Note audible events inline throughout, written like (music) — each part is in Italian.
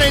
i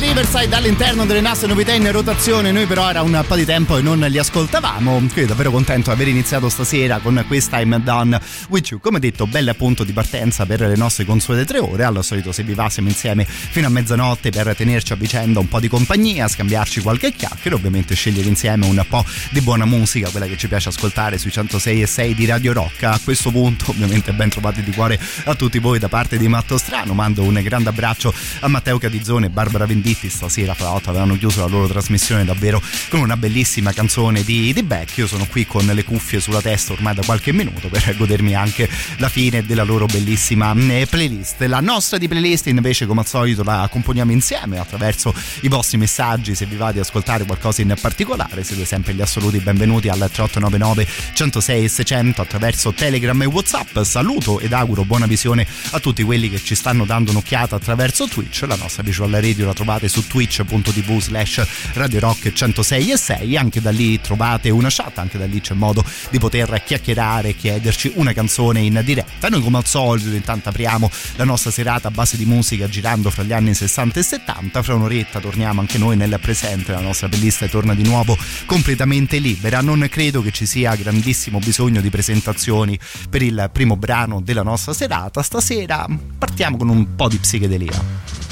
Riverside all'interno delle nostre novità in rotazione. Noi, però, era un po' di tempo e non li ascoltavamo. Quindi, davvero contento di aver iniziato stasera con questa I'm Done with You. Come detto, belle punto di partenza per le nostre consuete tre ore. Al solito, se vi va, siamo insieme fino a mezzanotte per tenerci a vicenda un po' di compagnia, scambiarci qualche chiacchiere. Ovviamente, scegliere insieme un po' di buona musica, quella che ci piace ascoltare sui 106 e 6 di Radio Rock. A questo punto, ovviamente, ben trovati di cuore a tutti voi da parte di Matto Strano. Mando un grande abbraccio a Matteo Catizzone e Barbara Venditti stasera fra l'altro avevano chiuso la loro trasmissione davvero con una bellissima canzone di, di Beck. Io sono qui con le cuffie sulla testa ormai da qualche minuto per godermi anche la fine della loro bellissima mm, playlist. La nostra di playlist invece come al solito la componiamo insieme attraverso i vostri messaggi. Se vi va di ascoltare qualcosa in particolare siete sempre gli assoluti benvenuti al 3899 106 600 attraverso Telegram e Whatsapp. Saluto ed auguro buona visione a tutti quelli che ci stanno dando un'occhiata attraverso Twitch. La nostra visual radio la trovate su twitch.tv slash Radio Rock 106 e 6 anche da lì trovate una chat anche da lì c'è modo di poter chiacchierare e chiederci una canzone in diretta. Noi come al solito intanto apriamo la nostra serata a base di musica girando fra gli anni 60 e 70 fra un'oretta torniamo anche noi nel presente la nostra playlist torna di nuovo completamente libera. Non credo che ci sia grandissimo bisogno di presentazioni per il primo brano della nostra serata. Stasera partiamo con un po' di psichedelia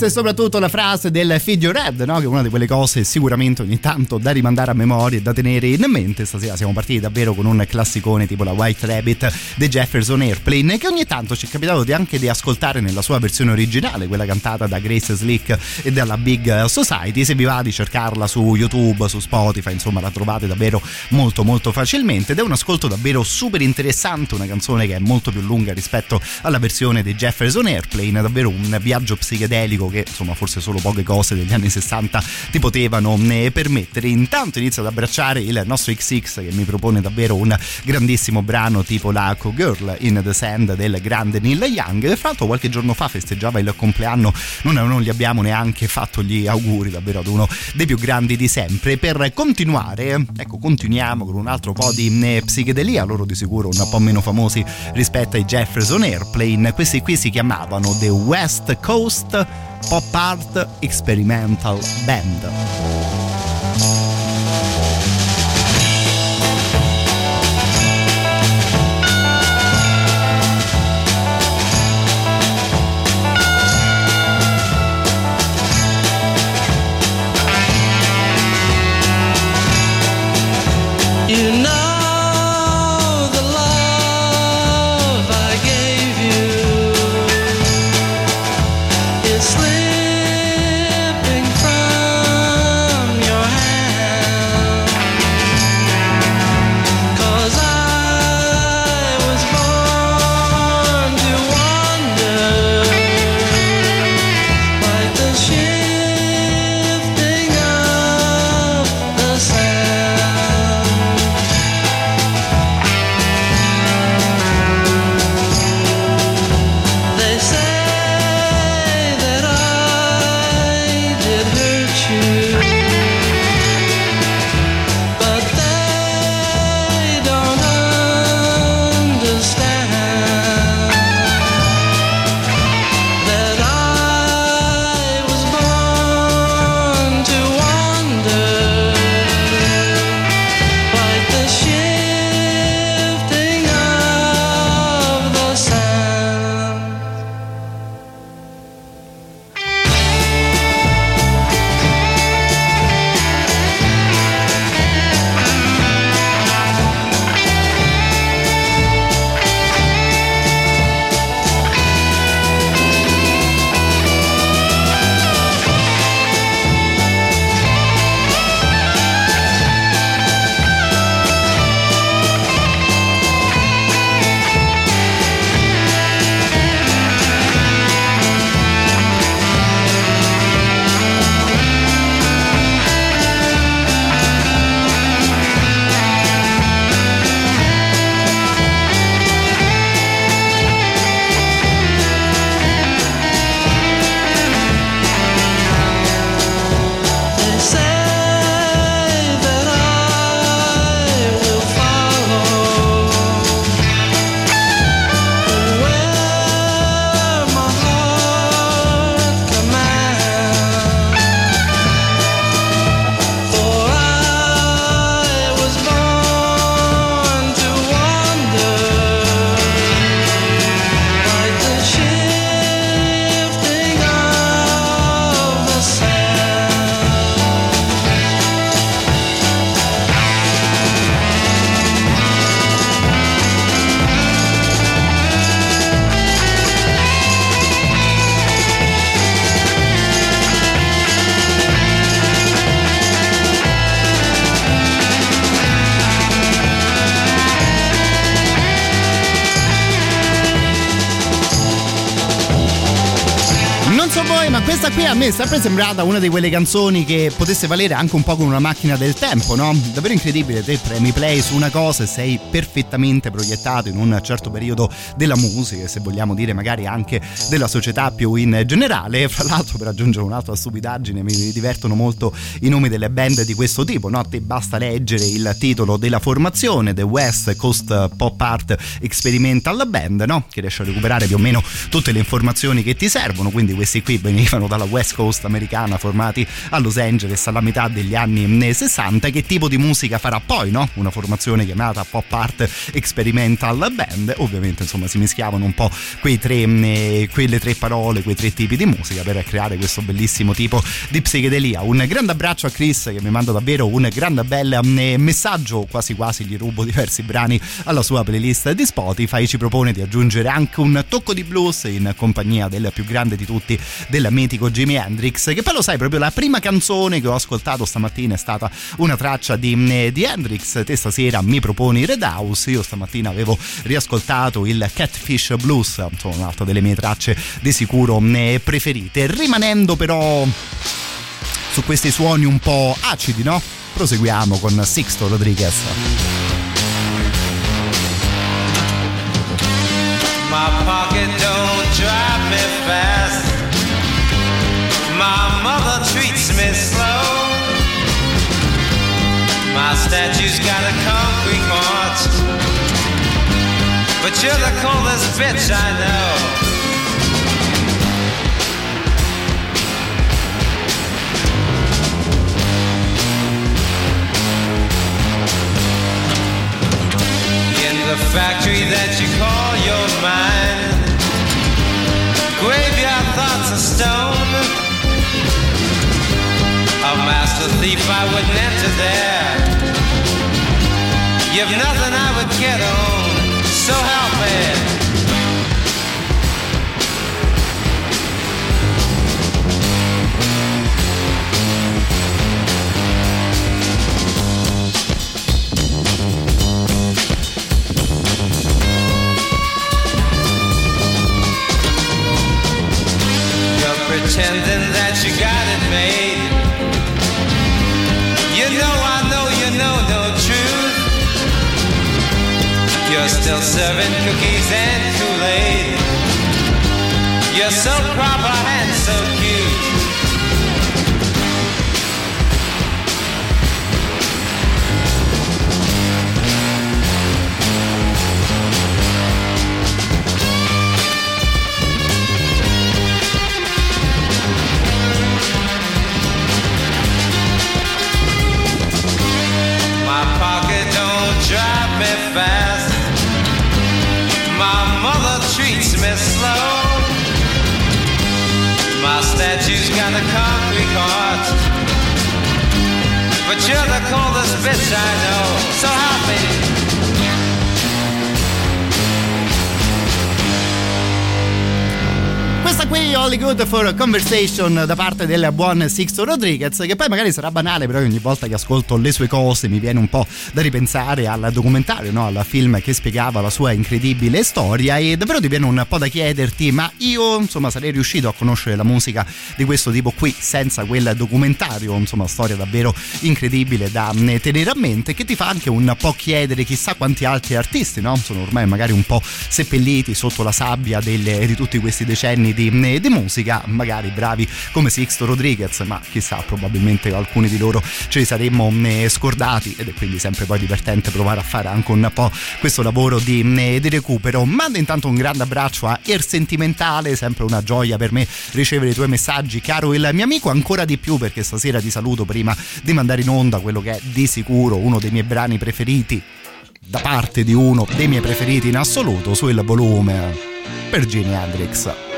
Alice e soprattutto la frase del figlio Red, no? che è una di quelle cose sicuramente ogni tanto da rimandare a memoria e da tenere in mente. Stasera siamo partiti davvero con un classicone tipo la White Rabbit The Jefferson Airplane, che ogni tanto ci è capitato di anche di ascoltare nella sua versione originale, quella cantata da Grace Slick e dalla Big Society. Se vi va di cercarla su YouTube, su Spotify, insomma la trovate davvero molto molto facilmente ed è un ascolto davvero super interessante, una canzone che è molto più lunga rispetto alla versione di Jefferson Airplane, davvero un viaggio psichedelico che insomma forse solo poche cose degli anni 60 ti potevano eh, permettere. Intanto inizio ad abbracciare il nostro XX che mi propone davvero un grandissimo brano tipo la Girl in the Sand del grande Neil Young. Fra l'altro qualche giorno fa festeggiava il compleanno, non, non gli abbiamo neanche fatto gli auguri davvero ad uno dei più grandi di sempre. Per continuare, ecco, continuiamo con un altro po' di eh, psichedelia, loro di sicuro un po' meno famosi rispetto ai Jefferson Airplane. Questi qui si chiamavano The West Coast Pop Art Experimental Band. Sempre sembrata una di quelle canzoni che potesse valere anche un po' con una macchina del tempo, no? Davvero incredibile, te premi play su una cosa e sei perfettamente proiettato in un certo periodo della musica se vogliamo dire magari anche della società più in generale. Fra l'altro per aggiungere un'altra stupidaggine mi divertono molto i nomi delle band di questo tipo, no? Te basta leggere il titolo della formazione, The West Coast Pop Art Experimental Band, no? Che riesce a recuperare più o meno tutte le informazioni che ti servono, quindi questi qui venivano dalla West Coast americana formati a Los Angeles alla metà degli anni 60. Che tipo di musica farà poi, no? Una formazione chiamata Pop Art Experimental Band. Ovviamente, insomma, si mischiavano un po' tre, eh, quelle tre parole, quei tre tipi di musica per creare questo bellissimo tipo di psichedelia. Un grande abbraccio a Chris che mi manda davvero un grande bel eh, messaggio, quasi quasi gli rubo diversi brani alla sua playlist di Spotify. Ci propone di aggiungere anche un tocco di blues in compagnia del più grande di tutti del mitico Jimi Hendrix, che poi lo sai, proprio la prima canzone che ho ascoltato stamattina è stata una traccia di, eh, di Hendrix, te stasera mi proponi Red House, io stamattina avevo riascoltato il Catfish Blues, insomma un'altra delle mie tracce di sicuro eh, preferite, rimanendo però su questi suoni un po' acidi, no? Proseguiamo con Sixto Rodriguez. My pocket My statue's got a concrete heart. But you're the coldest bitch I know. In the factory that you call your mind. Graveyard thoughts of stone. A master thief, I wouldn't enter there. You've nothing I would get on, so help me. Pretending that you got it made. You're still serving cookies and Kool-Aid. You're so proper and so My mother treats me slow. My statue's got a concrete heart. But you're the coldest bitch I know. So happy. Questa qui Holly Good for Conversation da parte del buon Sixto Rodriguez che poi magari sarà banale però ogni volta che ascolto le sue cose mi viene un po' da ripensare al documentario, no? al film che spiegava la sua incredibile storia e davvero ti viene un po' da chiederti ma io insomma sarei riuscito a conoscere la musica di questo tipo qui senza quel documentario, insomma storia davvero incredibile da mm, tenere a mente che ti fa anche un po' chiedere chissà quanti altri artisti no? sono ormai magari un po' seppelliti sotto la sabbia delle, di tutti questi decenni di di, di musica, magari bravi come Sixto Rodriguez, ma chissà, probabilmente alcuni di loro ce li saremmo mm, scordati ed è quindi sempre poi divertente provare a fare anche un po' questo lavoro di, mm, di recupero. Manda intanto un grande abbraccio a Er Sentimentale, sempre una gioia per me ricevere i tuoi messaggi, caro il mio amico, ancora di più perché stasera ti saluto prima di mandare in onda quello che è di sicuro uno dei miei brani preferiti da parte di uno dei miei preferiti in assoluto sul volume per Jimi Hendrix.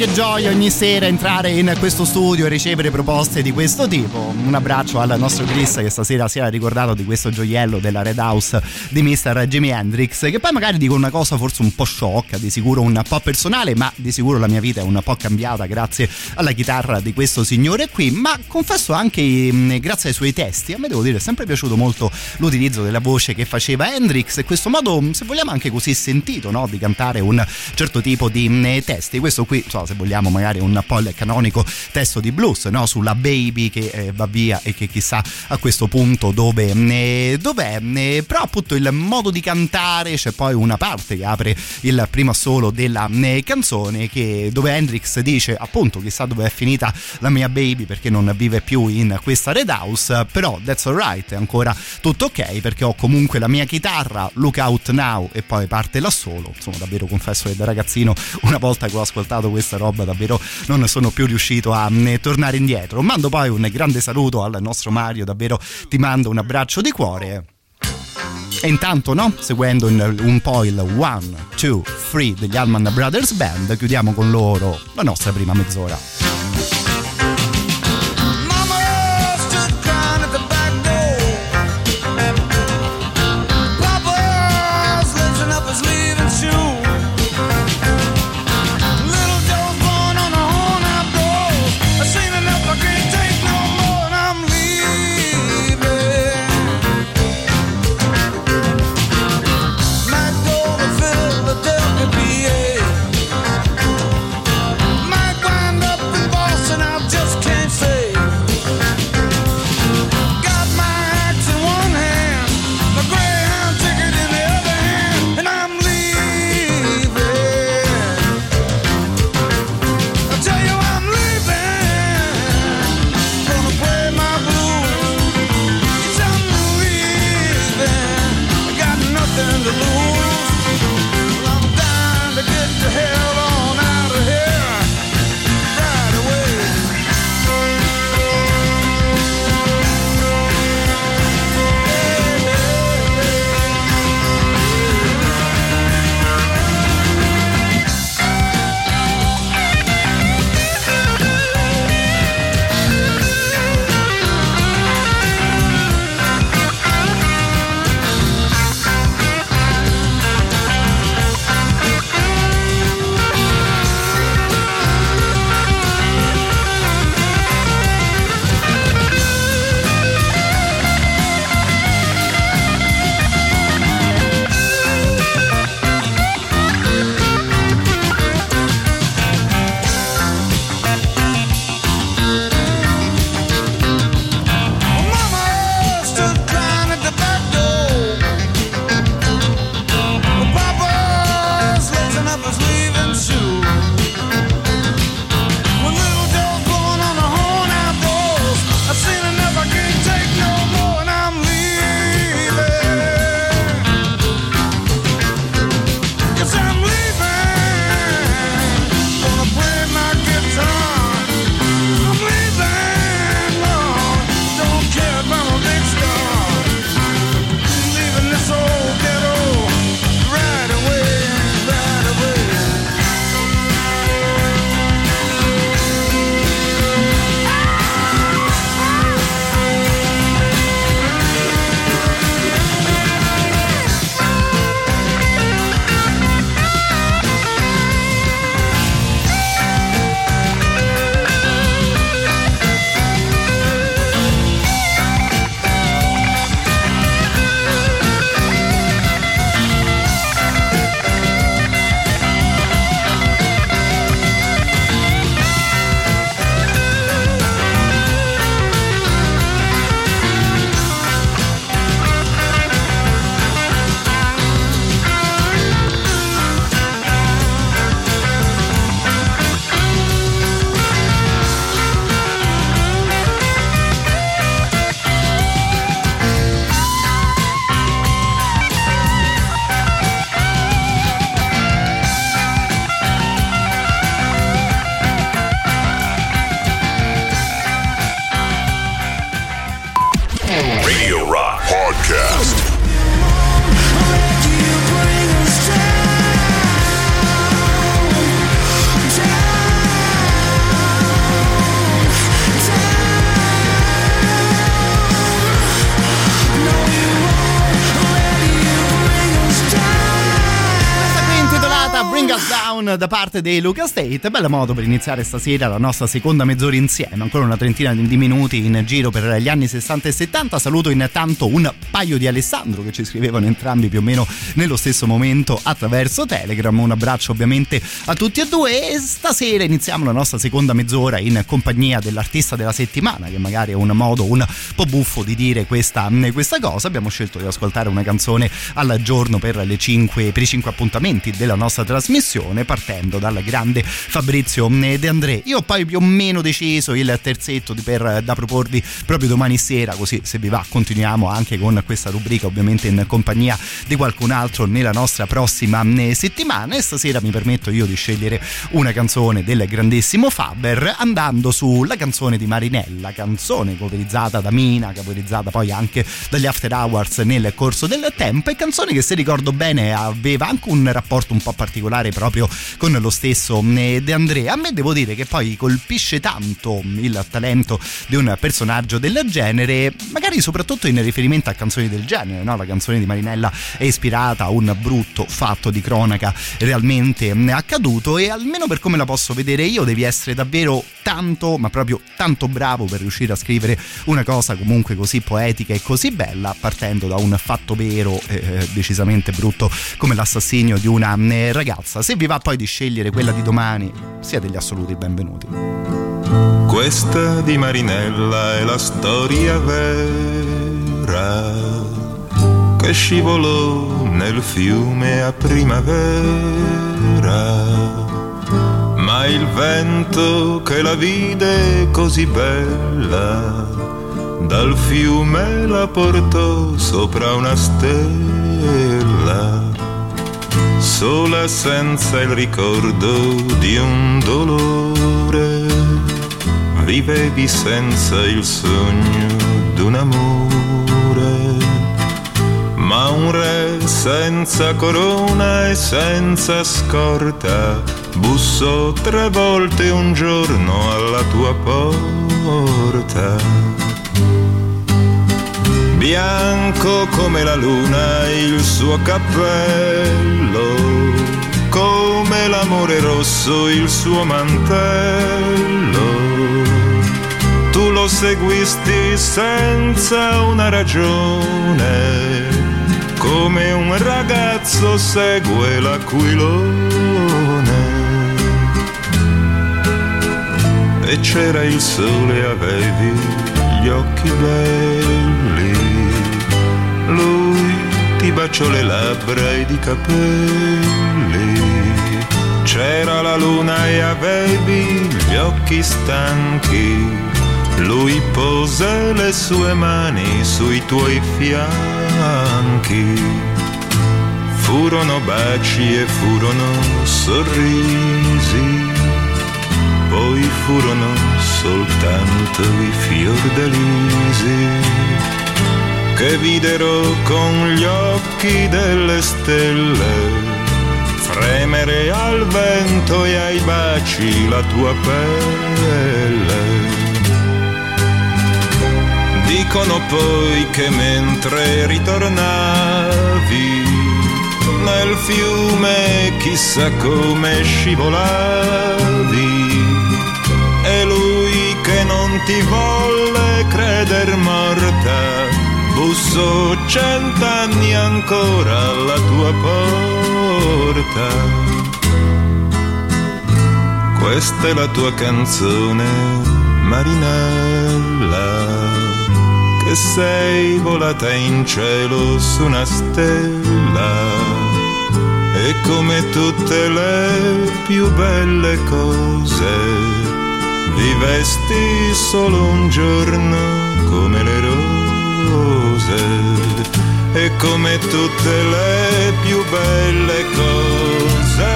Che gioia ogni sera entrare in questo studio e ricevere proposte di questo tipo. Un abbraccio al nostro Chris che stasera si era ricordato di questo gioiello della Red House di Mr. Jimi Hendrix, che poi magari dico una cosa forse un po' sciocca, di sicuro un po' personale, ma di sicuro la mia vita è un po' cambiata grazie alla chitarra di questo signore qui, ma confesso anche grazie ai suoi testi, a me devo dire è sempre piaciuto molto l'utilizzo della voce che faceva Hendrix e questo modo, se vogliamo anche così sentito, no? di cantare un certo tipo di testi. Questo qui, so, se vogliamo magari un po' il canonico testo di blues no? sulla baby che eh, va via e che chissà a questo punto dove eh, dov'è eh, però appunto il modo di cantare c'è poi una parte che apre il primo assolo della eh, canzone che, dove Hendrix dice appunto chissà dove è finita la mia baby perché non vive più in questa red house però that's alright è ancora tutto ok perché ho comunque la mia chitarra look out now e poi parte l'assolo insomma davvero confesso che da ragazzino una volta che ho ascoltato questa roba davvero non sono più riuscito a mm, tornare indietro. Mando poi un grande saluto al nostro Mario, davvero ti mando un abbraccio di cuore. E intanto, no? Seguendo un po' il 1, 2, 3 degli Allman Brothers Band, chiudiamo con loro la nostra prima mezz'ora. Parte dei Luca State. Bella modo per iniziare stasera la nostra seconda mezz'ora insieme. Ancora una trentina di minuti in giro per gli anni 60 e 70. Saluto intanto un paio di Alessandro che ci scrivevano entrambi più o meno nello stesso momento attraverso Telegram. Un abbraccio ovviamente a tutti e due. E stasera iniziamo la nostra seconda mezz'ora in compagnia dell'artista della settimana, che magari è un modo un po' buffo di dire questa, questa cosa. Abbiamo scelto di ascoltare una canzone al giorno per, le 5, per i 5 appuntamenti della nostra trasmissione partendo dal grande Fabrizio De André. Io ho poi più o meno deciso il terzetto per, da proporvi proprio domani sera, così se vi va continuiamo anche con questa rubrica ovviamente in compagnia di qualcun altro nella nostra prossima eh, settimana e stasera mi permetto io di scegliere una canzone del grandissimo Faber andando sulla canzone di Marinella, canzone coverizzata da Mina, coverizzata poi anche dagli After Hours nel corso del tempo e canzone che se ricordo bene aveva anche un rapporto un po' particolare proprio con lo stesso eh, De Andrea. A me devo dire che poi colpisce tanto il talento di un personaggio del genere, magari soprattutto in riferimento a canzoni del genere, no? La canzone di Marinella è ispirata a un brutto fatto di cronaca realmente mm, accaduto e almeno per come la posso vedere io devi essere davvero tanto, ma proprio tanto bravo per riuscire a scrivere una cosa comunque così poetica e così bella partendo da un fatto vero eh, decisamente brutto come l'assassinio di una mm, ragazza. Se vi va poi di scegliere quella di domani, siete gli assoluti benvenuti. Questa di Marinella è la storia vera che scivolò nel fiume a primavera. Ma il vento che la vide così bella dal fiume la portò sopra una stella sola senza il ricordo di un dolore, vivevi senza il sogno d'un amore, ma un re senza corona e senza scorta bussò tre volte un giorno alla tua porta bianco come la luna il suo cappello, come l'amore rosso il suo mantello. Tu lo seguisti senza una ragione, come un ragazzo segue l'aquilone. E c'era il sole, avevi gli occhi belli ti baciò le labbra ed i capelli. C'era la luna e avevi gli occhi stanchi. Lui pose le sue mani sui tuoi fianchi. Furono baci e furono sorrisi. Poi furono soltanto i fiordalisi che videro con gli occhi delle stelle fremere al vento e ai baci la tua pelle. Dicono poi che mentre ritornavi nel fiume chissà come scivolavi e lui che non ti volle creder morta busso cent'anni ancora alla tua porta. Questa è la tua canzone, Marinella, che sei volata in cielo su una stella. E come tutte le più belle cose, vivesti solo un giorno come le rose rose e come tutte le più belle cose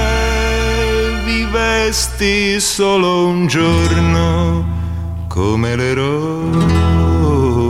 vivesti solo un giorno come le rose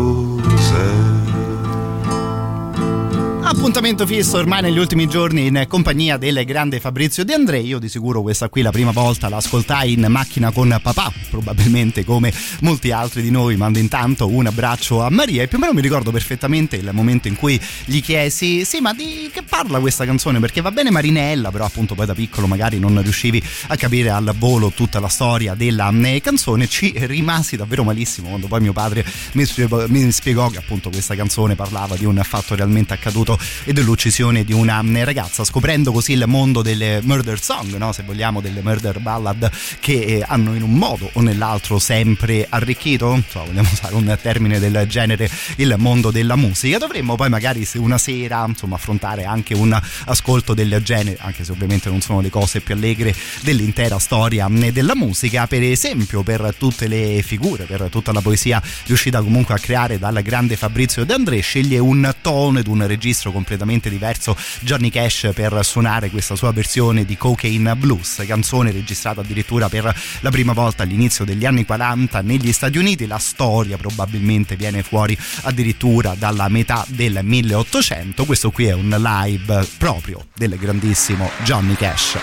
appuntamento fisso ormai negli ultimi giorni in compagnia del grande Fabrizio De Andrei. Io di sicuro questa qui la prima volta l'ascoltai in macchina con papà, probabilmente come molti altri di noi. Mando intanto un abbraccio a Maria e più o meno mi ricordo perfettamente il momento in cui gli chiesi: Sì, ma di che parla questa canzone? Perché va bene Marinella, però appunto poi da piccolo magari non riuscivi a capire al volo tutta la storia della eh, canzone. Ci rimasi davvero malissimo quando poi mio padre mi spiegò, mi spiegò che appunto questa canzone parlava di un fatto realmente accaduto e dell'uccisione di una ragazza, scoprendo così il mondo delle murder song, no? se vogliamo, delle murder ballad che eh, hanno in un modo o nell'altro sempre arricchito, so, vogliamo usare un termine del genere, il mondo della musica. Dovremmo poi magari una sera insomma, affrontare anche un ascolto del genere, anche se ovviamente non sono le cose più allegre dell'intera storia della musica, per esempio per tutte le figure, per tutta la poesia riuscita comunque a creare dal grande Fabrizio De André, sceglie un tono ed un registro completamente diverso Johnny Cash per suonare questa sua versione di Cocaine Blues, canzone registrata addirittura per la prima volta all'inizio degli anni 40 negli Stati Uniti. La storia probabilmente viene fuori addirittura dalla metà del 1800. Questo qui è un live proprio del grandissimo Johnny Cash.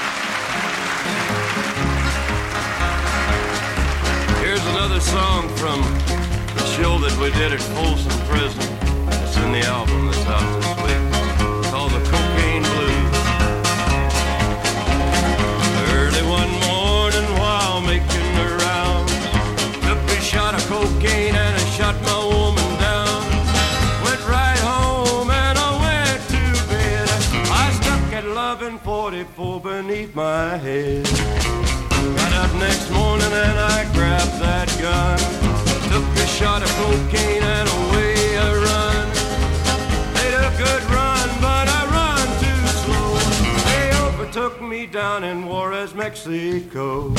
Here's another song from the show that we did at Folsom Prison. It's in the album that's out this cocaine and I shot my woman down. Went right home and I went to bed. I stuck at 1144 beneath my head. Got up next morning and I grabbed that gun. Took a shot of cocaine and away I run. Made a good run, but I run too slow. They overtook me down in Juarez, Mexico.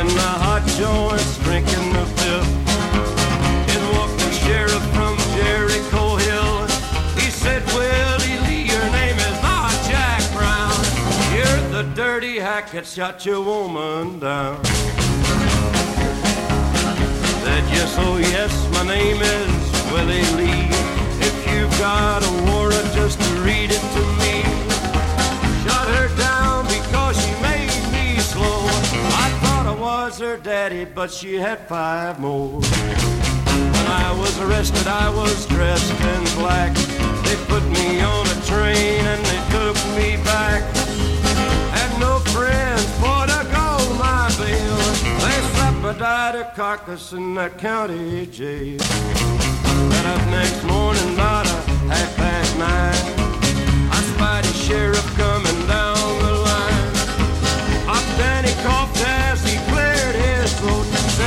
In the hot joints, drinking the fifth. In walked the sheriff from Jericho Hill. He said, Willie Lee, your name is not Jack Brown. You're the dirty hack that shot your woman down. Said, yes, oh yes, my name is Willie Lee. If you've got a warrant, just read it to me. Shot her down was her daddy, but she had five more. When I was arrested, I was dressed in black. They put me on a train and they took me back. Had no friends for to go my bail. They slapped my died a carcass in that county jail. Got up next morning about half past nine. I spied a sheriff coming down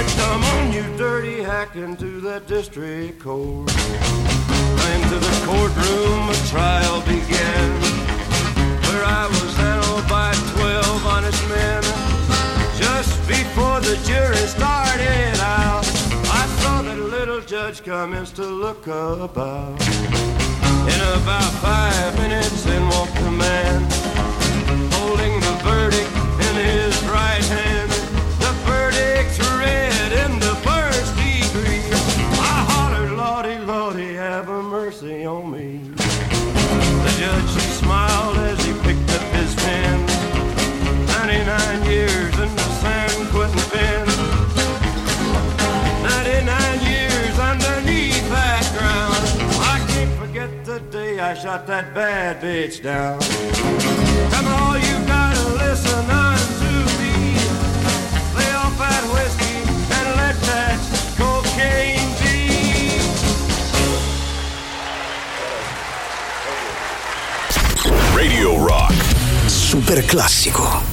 throat. Come on, you dirty hack, into the district court. Into the courtroom, a trial began. Where I was handled by twelve honest men. Just before the jury started out, I saw that little judge commence to look about. In about five minutes, in walked the man, holding the verdict in his right hand. The verdict's read day I shot that bad bitch down. Come on, you gotta listen unto me. Lay off that whiskey and let that cocaine be. Radio Rock. Super classico.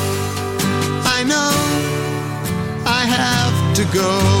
Go.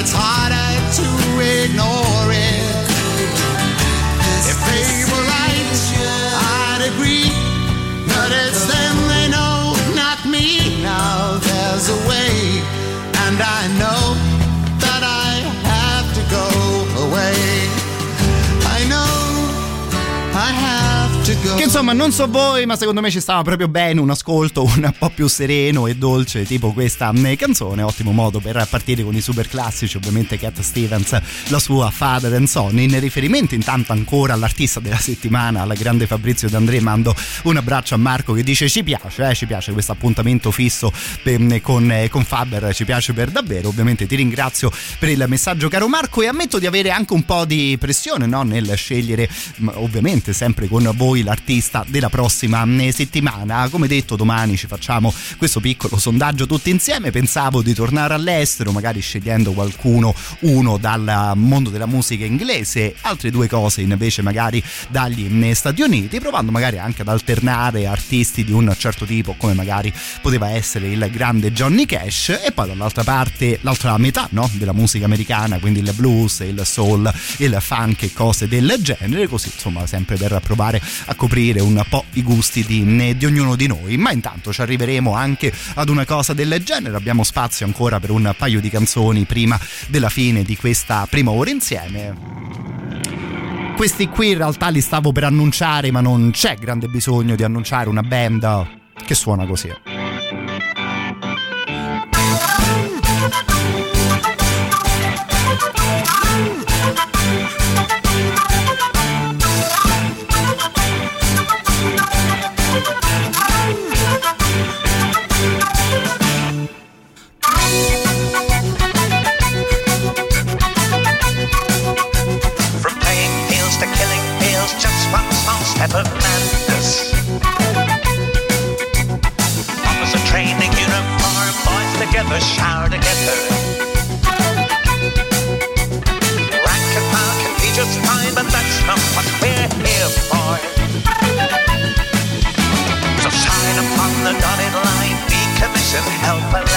It's harder to ignore it. If they were right, I'd agree. But it's them they know, not me. Now there's a way, and I know insomma, non so voi, ma secondo me ci stava proprio bene un ascolto un po' più sereno e dolce, tipo questa mm, canzone. Ottimo modo per partire con i super classici, ovviamente Cat Stevens, la sua Father and Son. In riferimento intanto ancora all'artista della settimana, alla grande Fabrizio D'Andrea, mando un abbraccio a Marco che dice ci piace, eh, ci piace questo appuntamento fisso per- con, eh, con Faber, ci piace per davvero. Ovviamente ti ringrazio per il messaggio caro Marco e ammetto di avere anche un po' di pressione no? nel scegliere, m- ovviamente sempre con voi, l'artista della prossima mm, settimana. Come detto, domani ci facciamo questo piccolo sondaggio tutti insieme. Pensavo di tornare all'estero, magari scegliendo qualcuno, uno dal mondo della musica inglese, altre due cose invece magari dagli mm, Stati Uniti, provando magari anche ad alternare artisti di un certo tipo, come magari poteva essere il grande Johnny Cash, e poi dall'altra parte l'altra metà no? della musica americana, quindi il blues, il soul, il funk e cose del genere, così insomma sempre per provare a coprire un po' i gusti di, di ognuno di noi. Ma intanto ci arriveremo anche ad una cosa del genere, abbiamo spazio ancora per un paio di canzoni prima della fine di questa prima ora insieme. Questi qui in realtà li stavo per annunciare, ma non c'è grande bisogno di annunciare una band che suona così. Together, shower together. Rank and file can be just fine, but that's not what we're here for. So sign upon the dotted line, be commissioned,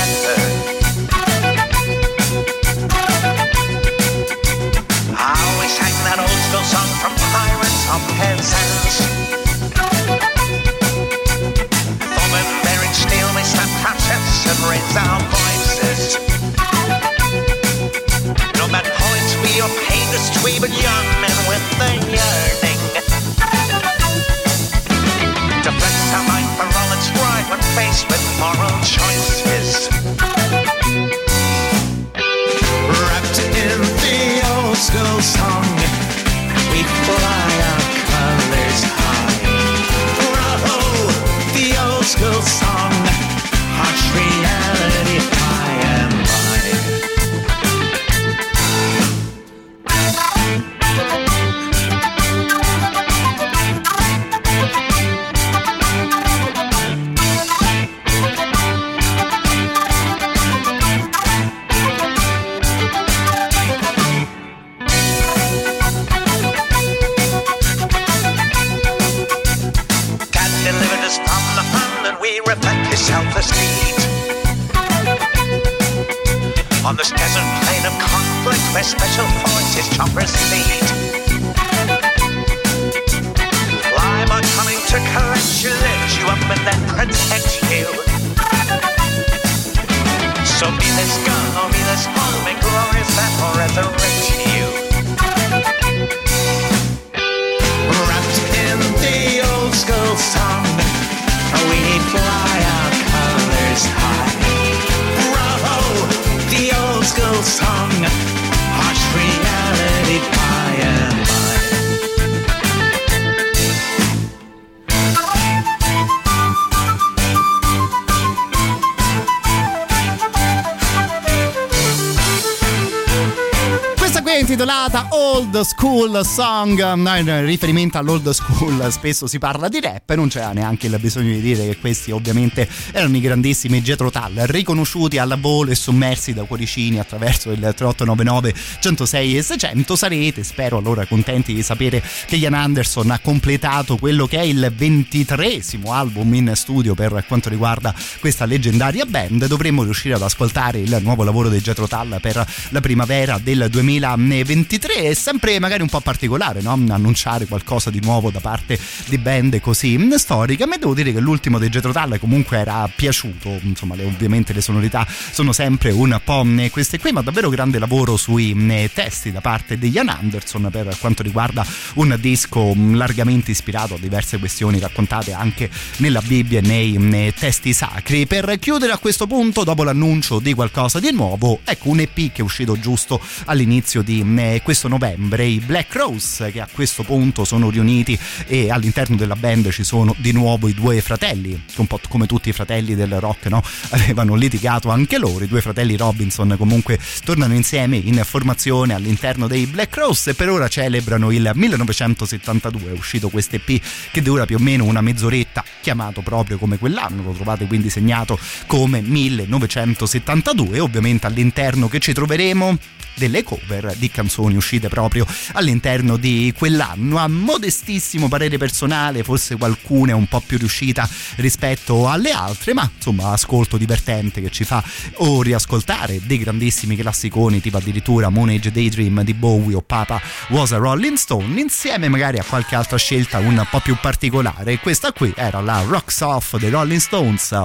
School Song, no, in riferimento all'old school spesso si parla di rap, non c'era neanche il bisogno di dire che questi ovviamente erano i grandissimi Jetro Tull, riconosciuti alla volo e sommersi da cuoricini attraverso il 3899 106 e 600. Sarete, spero allora, contenti di sapere che Ian Anderson ha completato quello che è il ventitresimo album in studio per quanto riguarda questa leggendaria band. Dovremmo riuscire ad ascoltare il nuovo lavoro dei Jetro Tull per la primavera del 2023 è sempre magari un po' particolare no? annunciare qualcosa di nuovo da parte di band così storiche a me devo dire che l'ultimo dei Jetro Tull comunque era piaciuto insomma le, ovviamente le sonorità sono sempre un po' queste qui ma davvero grande lavoro sui testi da parte di Ian Anderson per quanto riguarda un disco largamente ispirato a diverse questioni raccontate anche nella Bibbia e nei, testi sacri per chiudere a questo punto dopo l'annuncio di qualcosa di nuovo ecco un EP che è uscito giusto all'inizio di questo novembre i Black Rose che a questo punto sono riuniti e all'interno della band ci sono di nuovo i due fratelli un po' come tutti i fratelli del rock no? (laughs) avevano litigato anche loro i due fratelli Robinson comunque tornano insieme in formazione all'interno dei Black Rose e per ora celebrano il 1972 è uscito questo EP che dura più o meno una mezz'oretta chiamato proprio come quell'anno lo trovate quindi segnato come 1972 e ovviamente all'interno che ci troveremo delle cover di canzoni uscite proprio all'interno di quell'anno. A modestissimo parere personale forse qualcuna è un po' più riuscita rispetto alle altre ma insomma ascolto divertente che ci fa o riascoltare dei grandissimi classiconi tipo addirittura Moon Age Daydream di Bowie o Papa Was a Rolling Stone insieme magari a qualche altra scelta un po' più particolare. Questa qui era la Rocks Off dei Rolling Stones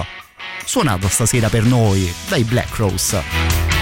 suonata stasera per noi dai Black Rose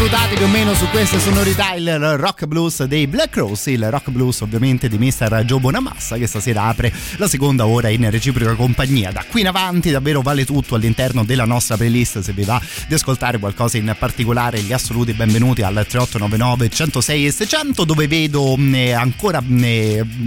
nell'altro salutati più o meno su queste sonorità il rock blues dei Black Rose il rock blues ovviamente di Mr. Joe Bonamassa che stasera apre la seconda ora in reciproca compagnia da qui in avanti davvero vale tutto all'interno della nostra playlist se vi va di ascoltare qualcosa in particolare gli assoluti benvenuti al 3899 106 e 600 dove vedo mh, ancora mh,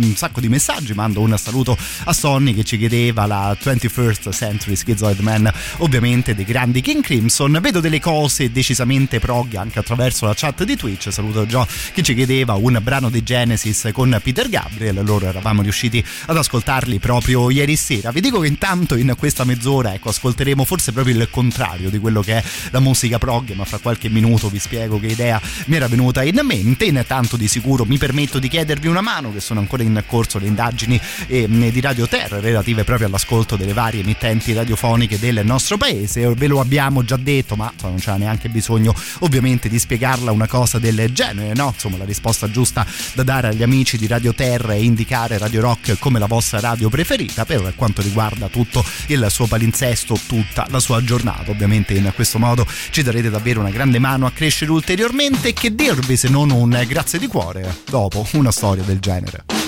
un sacco di messaggi mando un saluto a Sonny che ci chiedeva la 21st Century Schizoid Man ovviamente dei grandi King Crimson vedo delle cose decisamente prog anche attraverso la chat di Twitch. Saluto Gio che ci chiedeva un brano di Genesis con Peter Gabriel. Loro eravamo riusciti ad ascoltarli proprio ieri sera. Vi dico che intanto in questa mezz'ora ecco ascolteremo forse proprio il contrario di quello che è la musica prog ma fra qualche minuto vi spiego che idea mi era venuta in mente. Intanto di sicuro mi permetto di chiedervi una mano che sono ancora in corso le indagini eh, di Radio Terra relative proprio all'ascolto delle varie emittenti radiofoniche del nostro paese. Ve lo abbiamo già detto ma non c'era neanche bisogno ovviamente di spiegarla una cosa del genere no? insomma la risposta giusta da dare agli amici di Radio Terra è indicare Radio Rock come la vostra radio preferita per quanto riguarda tutto il suo palinsesto tutta la sua giornata. Ovviamente in questo modo ci darete davvero una grande mano a crescere ulteriormente. Che dirvi se non un grazie di cuore dopo una storia del genere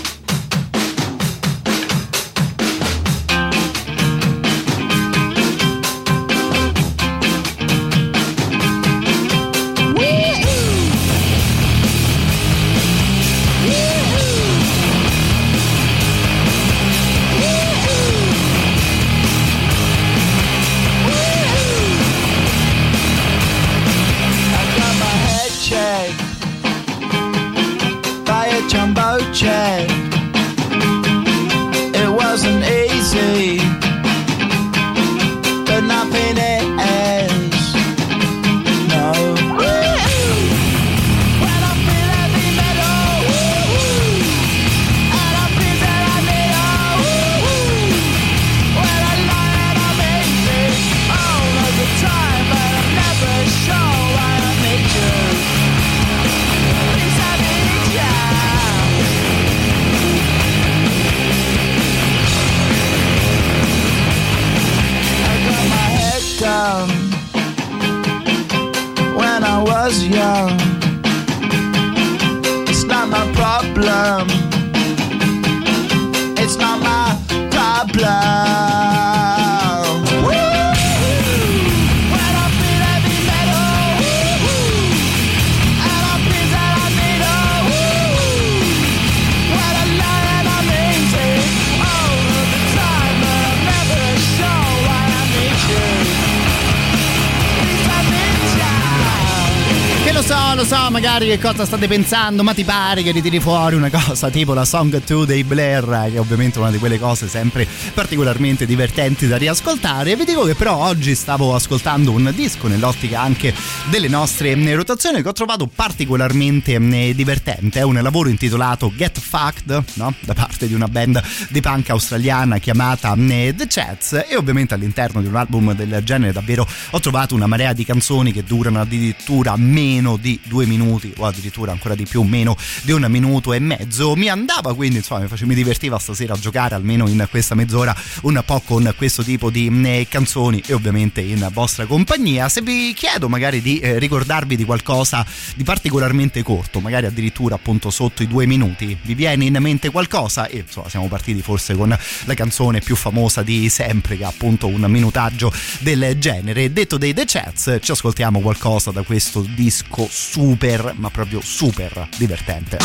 cosa state pensando, ma ti pare che ritiri fuori una cosa tipo la Song 2 dei Blair, che è ovviamente una di quelle cose sempre particolarmente divertenti da riascoltare. Vi dico che però oggi stavo ascoltando un disco nell'ottica anche delle nostre eh, rotazioni che ho trovato particolarmente eh, divertente. È un lavoro intitolato Get Fucked, no? da parte di una band di punk australiana chiamata eh, The Chats. E ovviamente all'interno di un album del genere davvero ho trovato una marea di canzoni che durano addirittura meno di due minuti o addirittura ancora di più meno di un minuto e mezzo. Mi andava quindi insomma mi, divertiva stasera a giocare almeno in questa mezz'ora un po' con questo tipo di eh, canzoni e ovviamente in vostra compagnia. Se vi chiedo magari di eh, ricordarvi di qualcosa di particolarmente corto magari addirittura appunto sotto i due minuti vi viene in mente qualcosa? E insomma siamo partiti forse con la canzone più famosa di sempre che ha appunto un minutaggio del genere. Detto dei The Chats ci ascoltiamo qualcosa da questo disco super ma proprio super divertente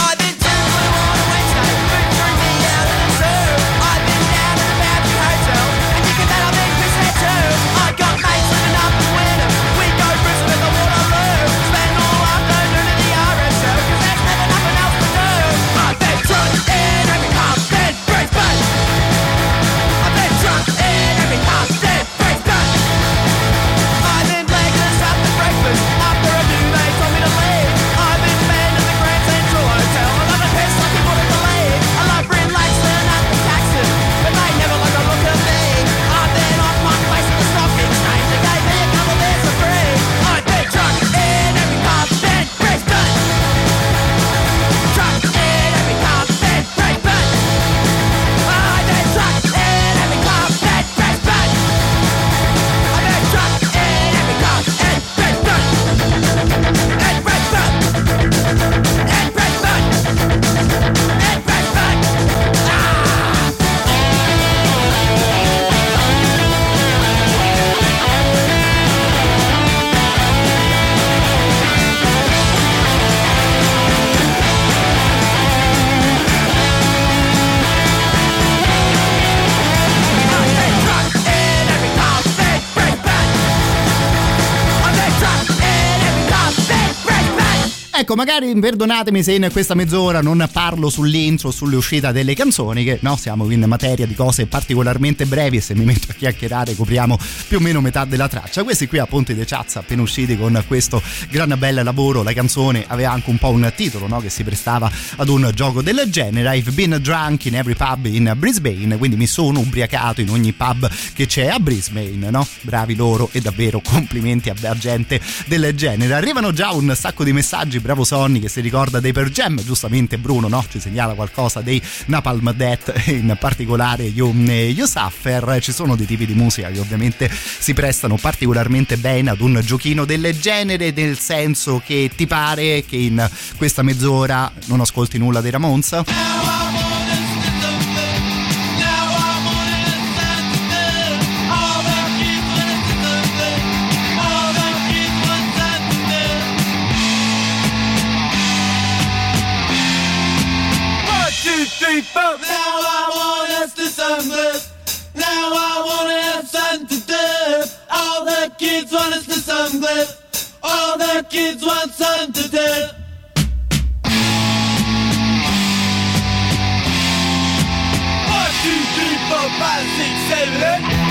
Ecco, magari perdonatemi se in questa mezz'ora non parlo sull'intro, sulle uscite delle canzoni, che no, siamo in materia di cose particolarmente brevi e se mi metto a chiacchierare copriamo più o meno metà della traccia. Questi qui appunto i The Chats appena usciti con questo gran bel lavoro, la canzone aveva anche un po' un titolo no? che si prestava ad un gioco del genere. I've been drunk in every pub in Brisbane, quindi mi sono ubriacato in ogni pub che c'è a Brisbane, no? Bravi loro e davvero complimenti a gente del genere. Arrivano già un sacco di messaggi, bravo Sonny che si ricorda dei Per Jam, giustamente Bruno no? ci segnala qualcosa dei Napalm Death, in particolare You, you Suffer, ci sono dei tipi di musica che ovviamente si prestano particolarmente bene ad un giochino del genere, nel senso che ti pare che in questa mezz'ora non ascolti nulla dei Ramones? All the kids want us to sunglass. All the kids want sun to dip. One, two, three, four, five, six, seven, eight.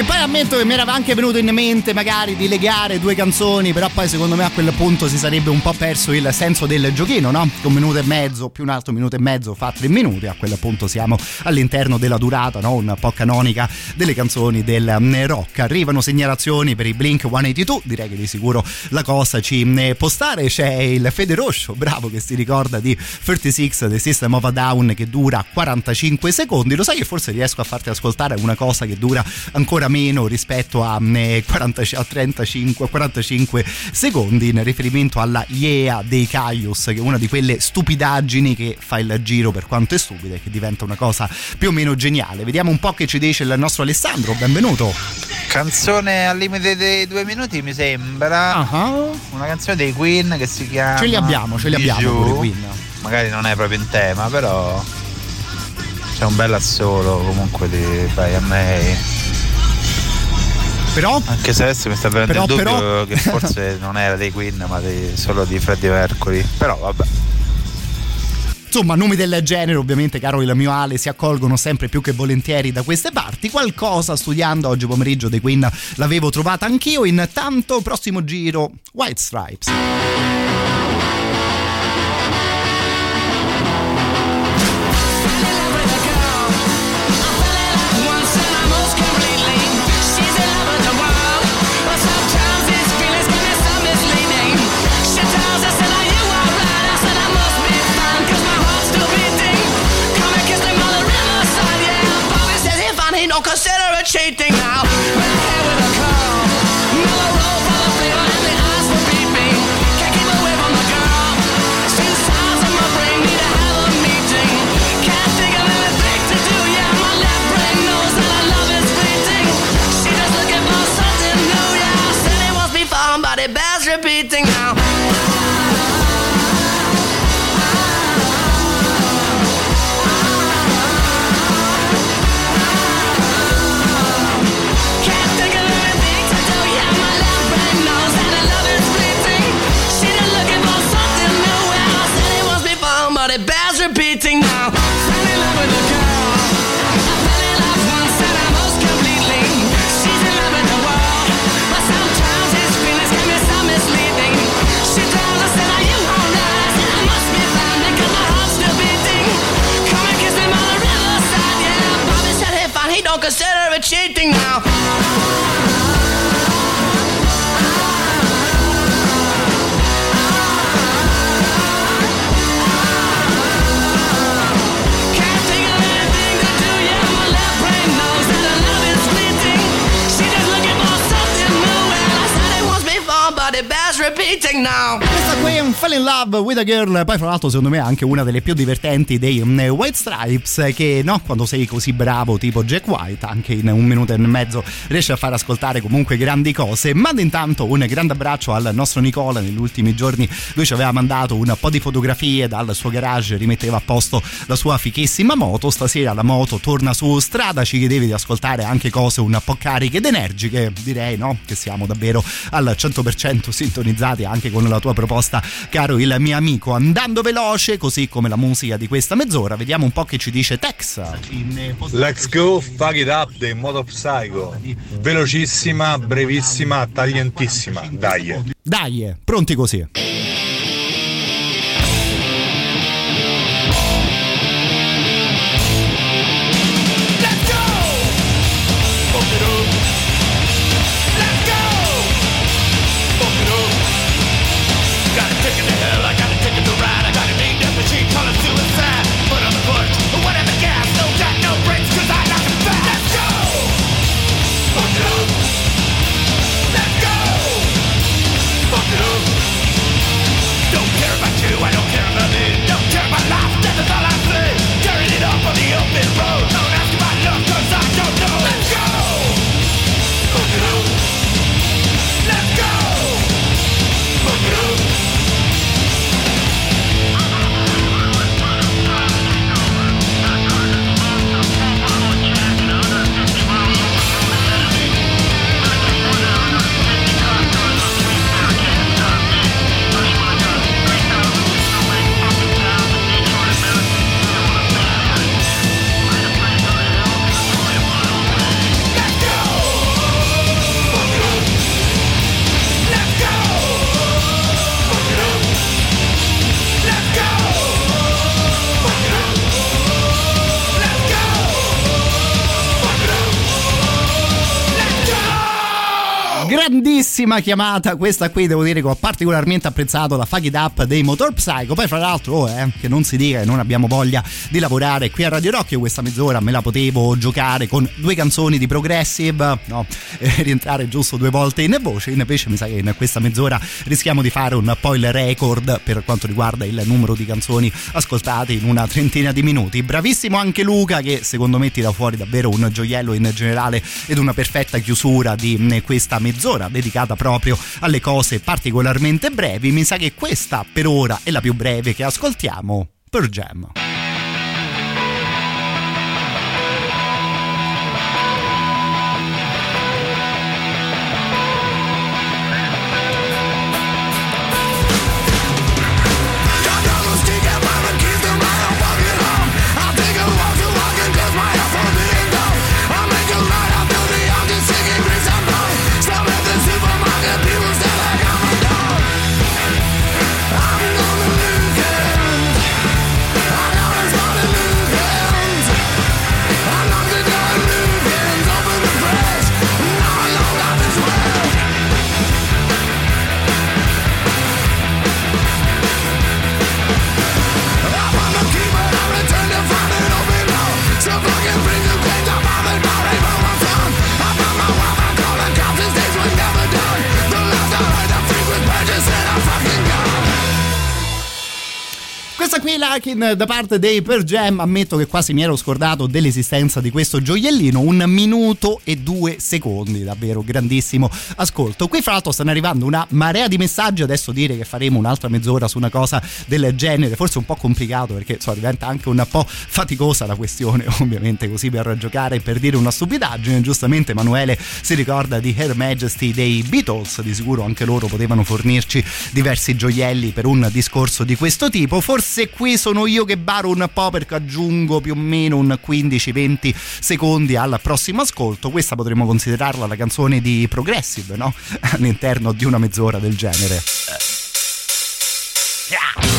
Che poi ammetto che mi era anche venuto in mente magari di legare due canzoni, però poi secondo me a quel punto si sarebbe un po' perso il senso del giochino, no? Un minuto e mezzo più un altro minuto e mezzo fa tre minuti, a quel punto siamo all'interno della durata, no? Un po' canonica delle canzoni del mm, rock. Arrivano segnalazioni per i Blink 182, direi che di sicuro la cosa ci mm, può stare. C'è il Fede Roscio, bravo che si ricorda di 36 The System of a Down che dura 45 secondi. Lo sai che forse riesco a farti ascoltare una cosa che dura ancora meno rispetto a, eh, 40 a 35, 45 secondi in riferimento alla IEA dei Caius che è una di quelle stupidaggini che fa il giro per quanto è stupida e che diventa una cosa più o meno geniale. Vediamo un po' che ci dice il nostro Alessandro benvenuto. Canzone al limite dei due minuti mi sembra. Una canzone dei Queen che si chiama ce li abbiamo ce li abbiamo pure Queen. Magari non è proprio in tema però c'è un bel assolo comunque di Brian May però anche se adesso mi sta venendo Però, il dubbio però- che forse (laughs) non era dei Queen ma dei- solo di Freddie Mercury però vabbè Insomma, nomi del genere, ovviamente, caro il mio Ale, si accolgono sempre più che volentieri da queste parti. Qualcosa studiando oggi pomeriggio dei Queen l'avevo trovata anch'io. Intanto, prossimo giro, White Stripes. Don't consider it cheating now. With a mellow roll of and the eyes were beeping. Can't keep away from the girl. Since sounds in my brain need to have a meeting. Can't think of anything to do. Yeah, my left brain knows that our love just looking for something new. Yeah, I said it but it bears repeating repeating now. Fell in love with a girl. I fell in love once and I completely. She's in love with the world, but sometimes his feelings misleading. She told us that alright? I must be because my heart's still beating. Come and kiss the riverside, yeah. Bobby said hey fine, he don't consider it cheating now. Questa qui è un Fall in Love with a Girl, poi fra l'altro secondo me è anche una delle più divertenti dei mm, White Stripes che no, quando sei così bravo tipo Jack White anche in un minuto e mezzo riesce a far ascoltare comunque grandi cose. Mando intanto un grande abbraccio al nostro Nicola, negli ultimi giorni lui ci aveva mandato un po' di fotografie dal suo garage, rimetteva a posto la sua fichissima moto, stasera la moto torna su strada, ci chiedevi di ascoltare anche cose un po' cariche ed energiche, direi no, che siamo davvero al 100% sintonizzati anche con la tua proposta, caro il mio amico. Andando veloce, così come la musica di questa mezz'ora, vediamo un po' che ci dice Tex. Let's go, fuck it up dei Moto Psycho. Velocissima, brevissima, taglientissima. Dai. Dai, pronti così. Grandissima chiamata questa qui devo dire che ho particolarmente apprezzato la Fuck It Up dei Motor Psycho. Poi fra l'altro oh, eh, che non si dica non abbiamo voglia di lavorare qui a Radio Rock io questa mezz'ora me la potevo giocare con due canzoni di Progressive no, (laughs) e rientrare giusto due volte in voce. Invece mi sa che in questa mezz'ora rischiamo di fare un po' il record per quanto riguarda il numero di canzoni ascoltate in una trentina di minuti. Bravissimo anche Luca che secondo me tira fuori davvero un gioiello in generale ed una perfetta chiusura di mh, questa mezz'ora dedicata proprio alle cose particolarmente brevi. Mi sa che questa per ora è la più breve che ascoltiamo per Jam. Qui Lakin da parte dei Per Jam, ammetto che quasi mi ero scordato dell'esistenza di questo gioiellino, un minuto e due secondi, davvero grandissimo ascolto. Qui fra l'altro stanno arrivando una marea di messaggi, adesso dire che faremo un'altra mezz'ora su una cosa del genere, forse un po' complicato perché so, diventa anche un po' faticosa la questione, (laughs) ovviamente così per giocare e per dire una stupidaggine, giustamente Emanuele si ricorda di Her Majesty dei Beatles, di sicuro anche loro potevano fornirci diversi gioielli per un discorso di questo tipo, forse qui sono io che baro un po' perché aggiungo più o meno un 15-20 secondi al prossimo ascolto, questa potremmo considerarla la canzone di Progressive, no? (laughs) All'interno di una mezz'ora del genere. In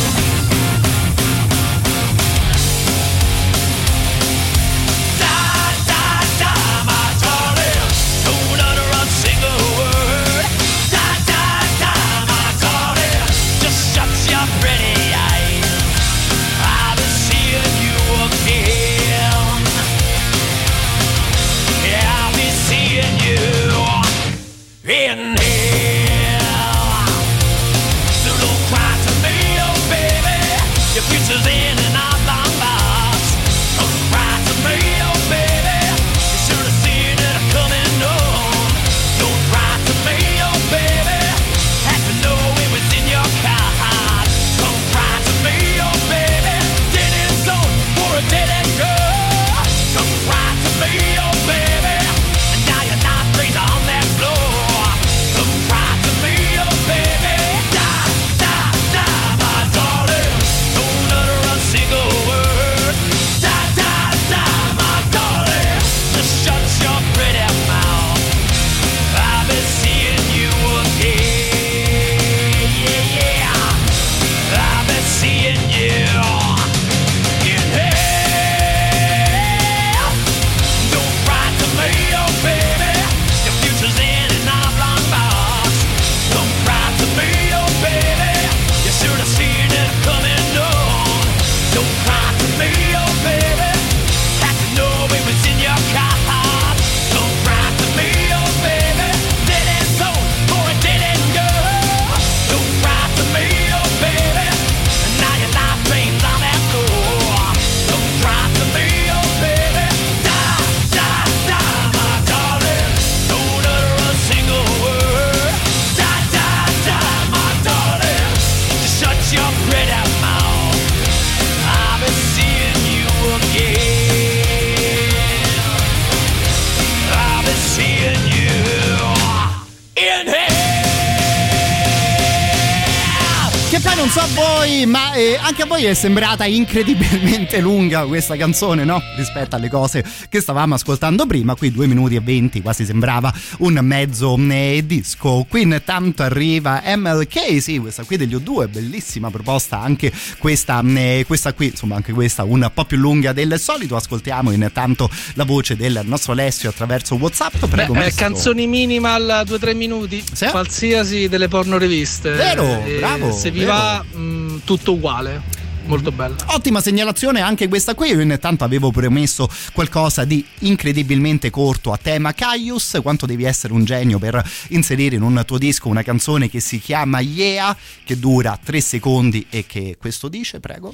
anche a voi è sembrata incredibilmente lunga questa canzone, no? Rispetto alle cose che stavamo ascoltando prima. Qui 2 minuti e 20, quasi sembrava un mezzo eh, disco. Qui intanto arriva MLK, sì, questa qui degli O2, bellissima proposta anche questa, eh, questa qui, insomma anche questa un po' più lunga del solito. Ascoltiamo intanto la voce del nostro Alessio attraverso WhatsApp. Prego, Beh, eh, canzoni minimal 2-3 minuti, Sì. qualsiasi delle porno riviste. Vero, Eh, bravo, Se vi vero. va, mh, tutto uguale. Molto bella. Ottima segnalazione anche questa qui, io intanto avevo promesso qualcosa di incredibilmente corto a tema Caius, quanto devi essere un genio per inserire in un tuo disco una canzone che si chiama Yeah, che dura 3 secondi e che questo dice, prego.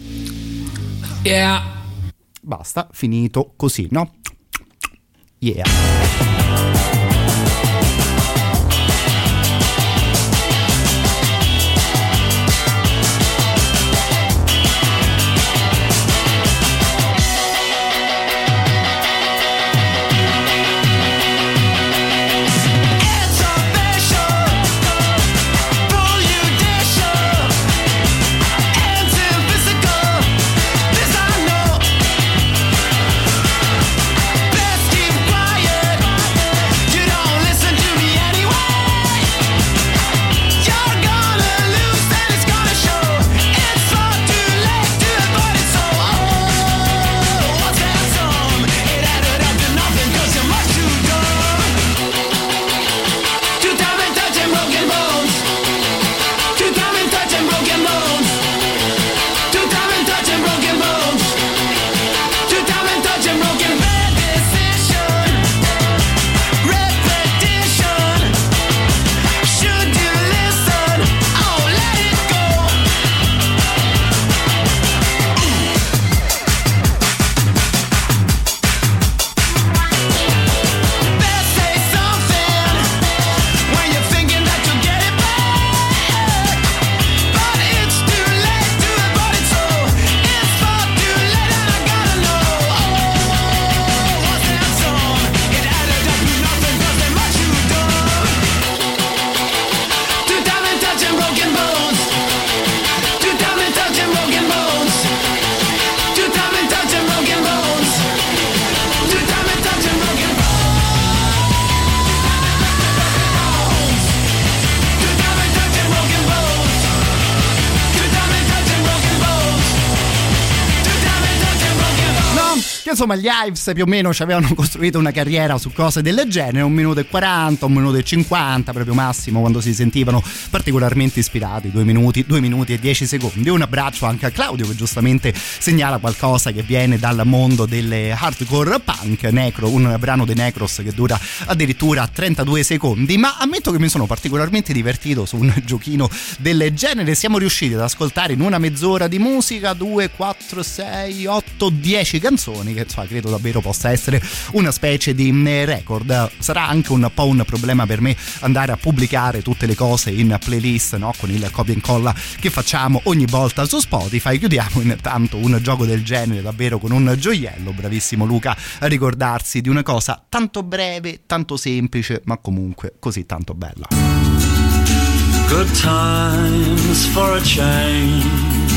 Yeah. Basta, finito così, no? Yeah. Insomma gli Ives più o meno ci avevano (laughs) costruito una carriera su cose del genere, un minuto e 40, un minuto e 50, proprio massimo quando si sentivano particolarmente ispirati, due minuti, due minuti e 10 secondi. Un abbraccio anche a Claudio che giustamente segnala qualcosa che viene dal mondo delle hardcore punk, Necro, un brano dei Necros che dura addirittura 32 secondi, ma ammetto che mi sono particolarmente divertito su un (laughs) giochino del genere, siamo riusciti ad ascoltare in una mezz'ora di musica 2, 4, 6, 8, 10 canzoni che insomma, credo davvero possa essere una specie di eh, record sarà anche un po' un problema per me andare a pubblicare tutte le cose in playlist no? con il copia e incolla che facciamo ogni volta su Spotify chiudiamo intanto un gioco del genere davvero con un gioiello bravissimo Luca a ricordarsi di una cosa tanto breve tanto semplice ma comunque così tanto bella Good times for a change.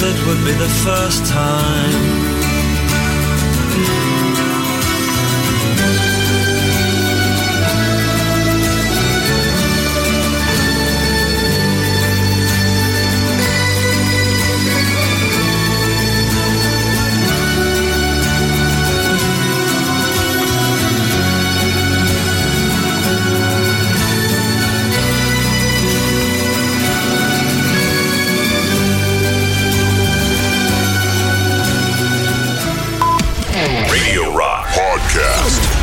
It would be the first time. Podcast.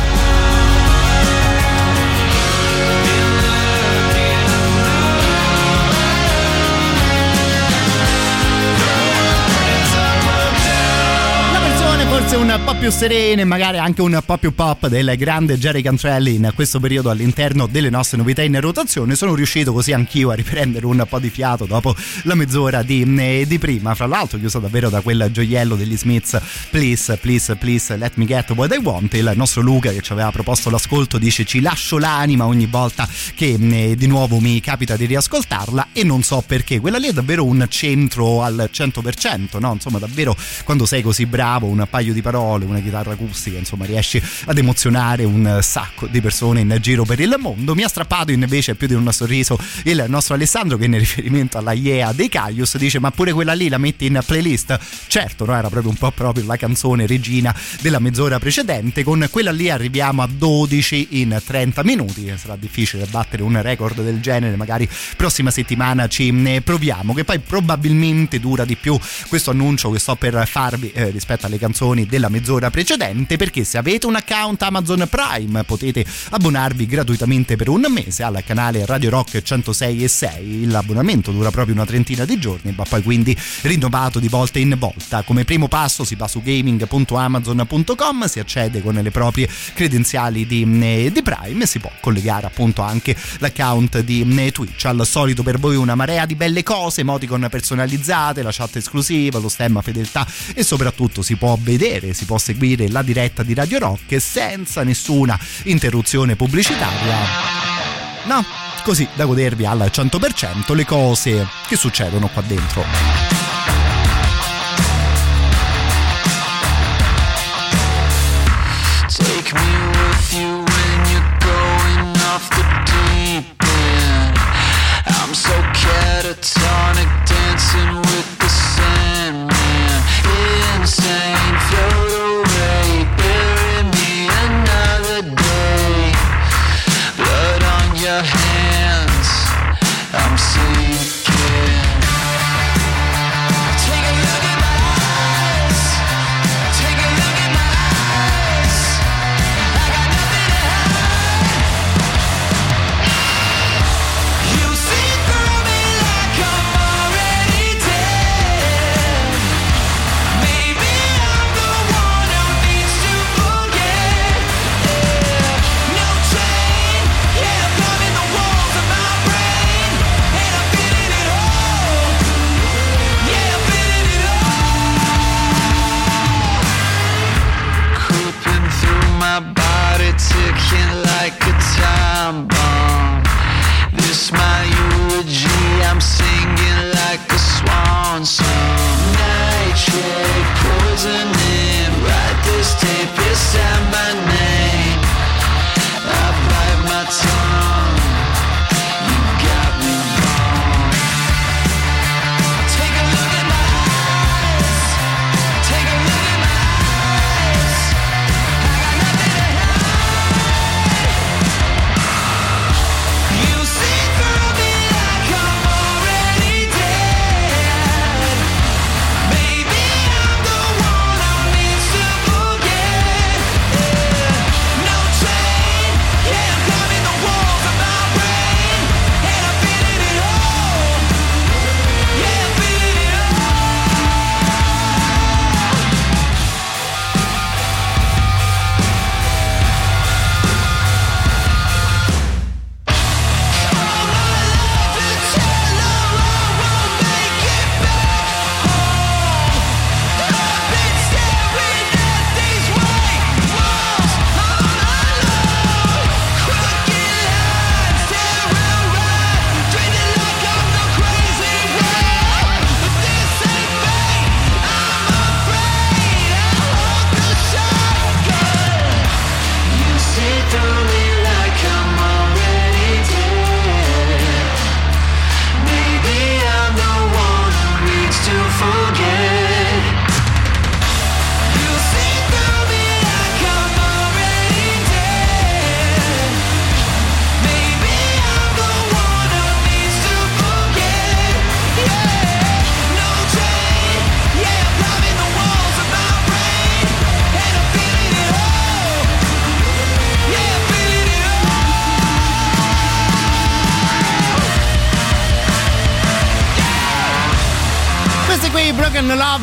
Un po' più serene, magari anche un po' più pop del grande Jerry Cantrelli in questo periodo all'interno delle nostre novità in rotazione. Sono riuscito così anch'io a riprendere un po' di fiato dopo la mezz'ora di, eh, di prima. Fra l'altro, chiuso davvero da quel gioiello degli Smiths, Please, please, please, let me get what I want. Il nostro Luca che ci aveva proposto l'ascolto dice: Ci lascio l'anima ogni volta che eh, di nuovo mi capita di riascoltarla e non so perché. Quella lì è davvero un centro al 100%, no? Insomma, davvero quando sei così bravo, un paio di parole, una chitarra acustica, insomma, riesci ad emozionare un sacco di persone in giro per il mondo. Mi ha strappato invece più di un sorriso il nostro Alessandro che in riferimento alla IEA dei Caius dice "Ma pure quella lì la metti in playlist?". Certo, no, era proprio un po' proprio la canzone regina della mezz'ora precedente. Con quella lì arriviamo a 12 in 30 minuti. Sarà difficile battere un record del genere, magari prossima settimana ci ne proviamo, che poi probabilmente dura di più questo annuncio che sto per farvi eh, rispetto alle canzoni della mezz'ora precedente, perché se avete un account Amazon Prime potete abbonarvi gratuitamente per un mese al canale Radio Rock 106 e 6. L'abbonamento dura proprio una trentina di giorni, ma poi quindi rinnovato di volta in volta. Come primo passo si va su gaming.amazon.com, si accede con le proprie credenziali di, eh, di Prime e si può collegare appunto anche l'account di eh, Twitch. Al solito per voi una marea di belle cose, emoticon personalizzate, la chat esclusiva, lo stemma fedeltà e soprattutto si può vedere, si può seguire la diretta di Radio Rock senza nessuna interruzione pubblicitaria. No, così da godervi al 100% le cose che succedono qua dentro.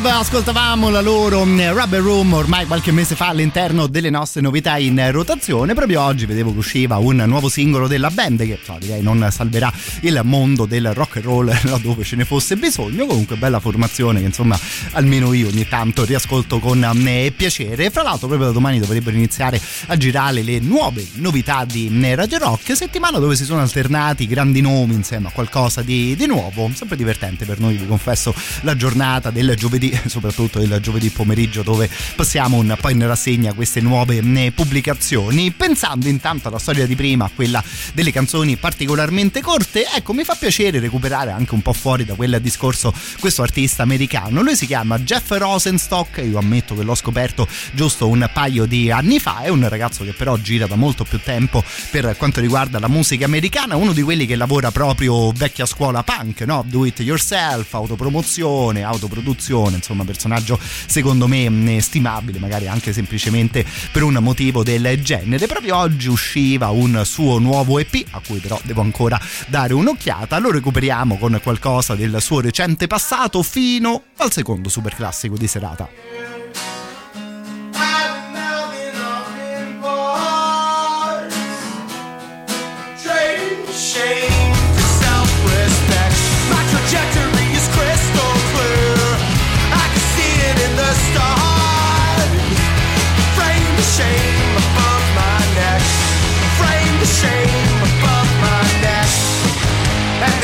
Love ascoltavamo la loro mm, Rubber Room ormai qualche mese fa all'interno delle nostre novità in rotazione. Proprio oggi vedevo che usciva un nuovo singolo della band che so, direi non salverà il mondo del rock and roll (laughs) laddove ce ne fosse bisogno. Comunque bella formazione che insomma almeno io ogni tanto riascolto con mm, piacere. Fra l'altro proprio da domani dovrebbero iniziare a girare le nuove novità di mm, Radio Rock settimana dove si sono alternati grandi nomi insieme a qualcosa di, di nuovo. Sempre divertente per noi vi confesso la giornata del giovedì, (laughs) soprattutto il giovedì pomeriggio dove passiamo un po' in rassegna queste nuove eh, pubblicazioni. Pensando intanto alla storia di prima, a quella delle canzoni particolarmente corte, ecco mi fa piacere recuperare anche un po' fuori da quel discorso questo artista americano. Lui si chiama Jeff Rosenstock, io ammetto che l'ho scoperto giusto un paio di anni fa, è un ragazzo che però gira da molto più tempo per quanto riguarda la musica americana, uno di quelli che lavora proprio vecchia scuola punk, no? Do it yourself, autopromozione, autoproduzione, insomma personaggio secondo me mh, stimabile, magari anche semplicemente per un motivo del genere. Proprio oggi usciva un suo nuovo EP, a cui però devo ancora dare un'occhiata, lo recuperiamo con qualcosa del suo recente passato fino al secondo super classico di serata.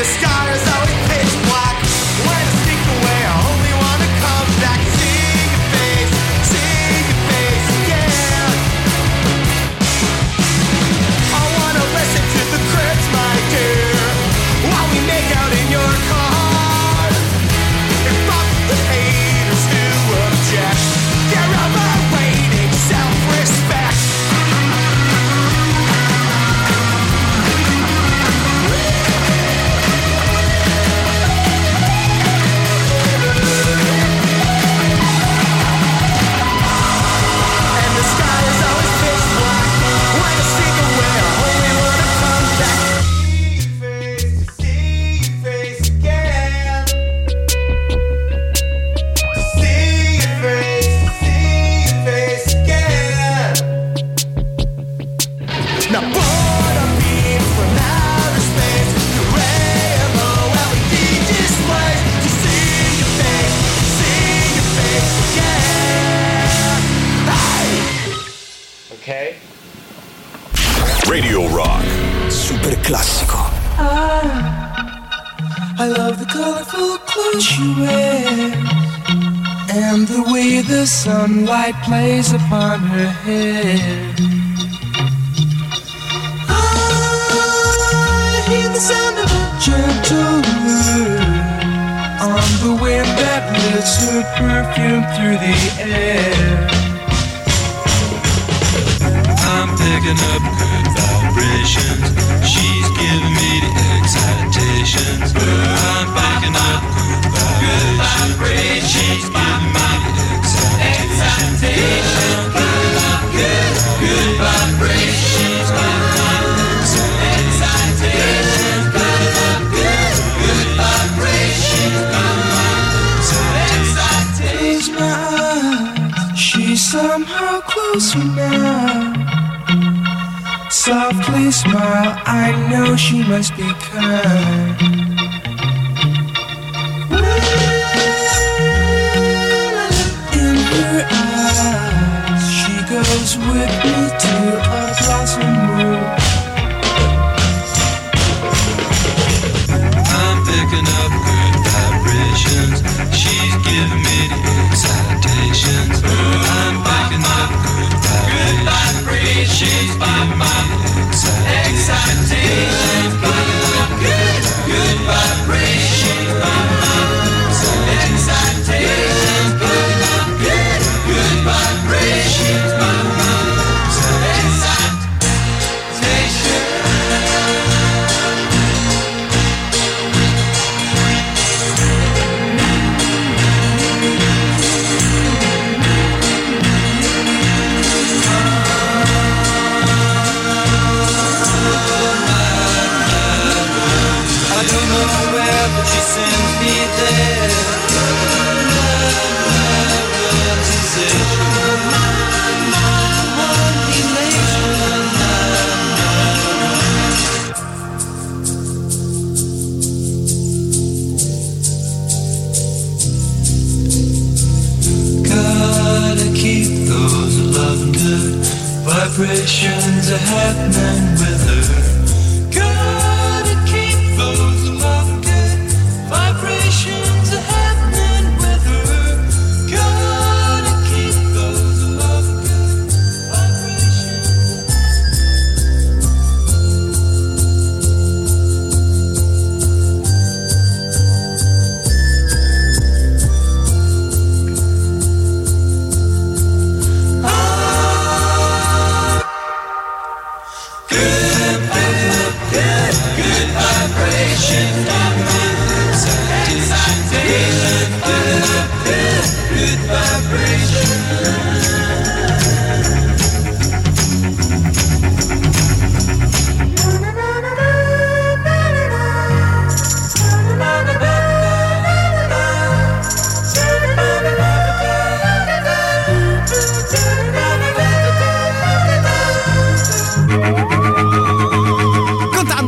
The sky Thank (laughs) you.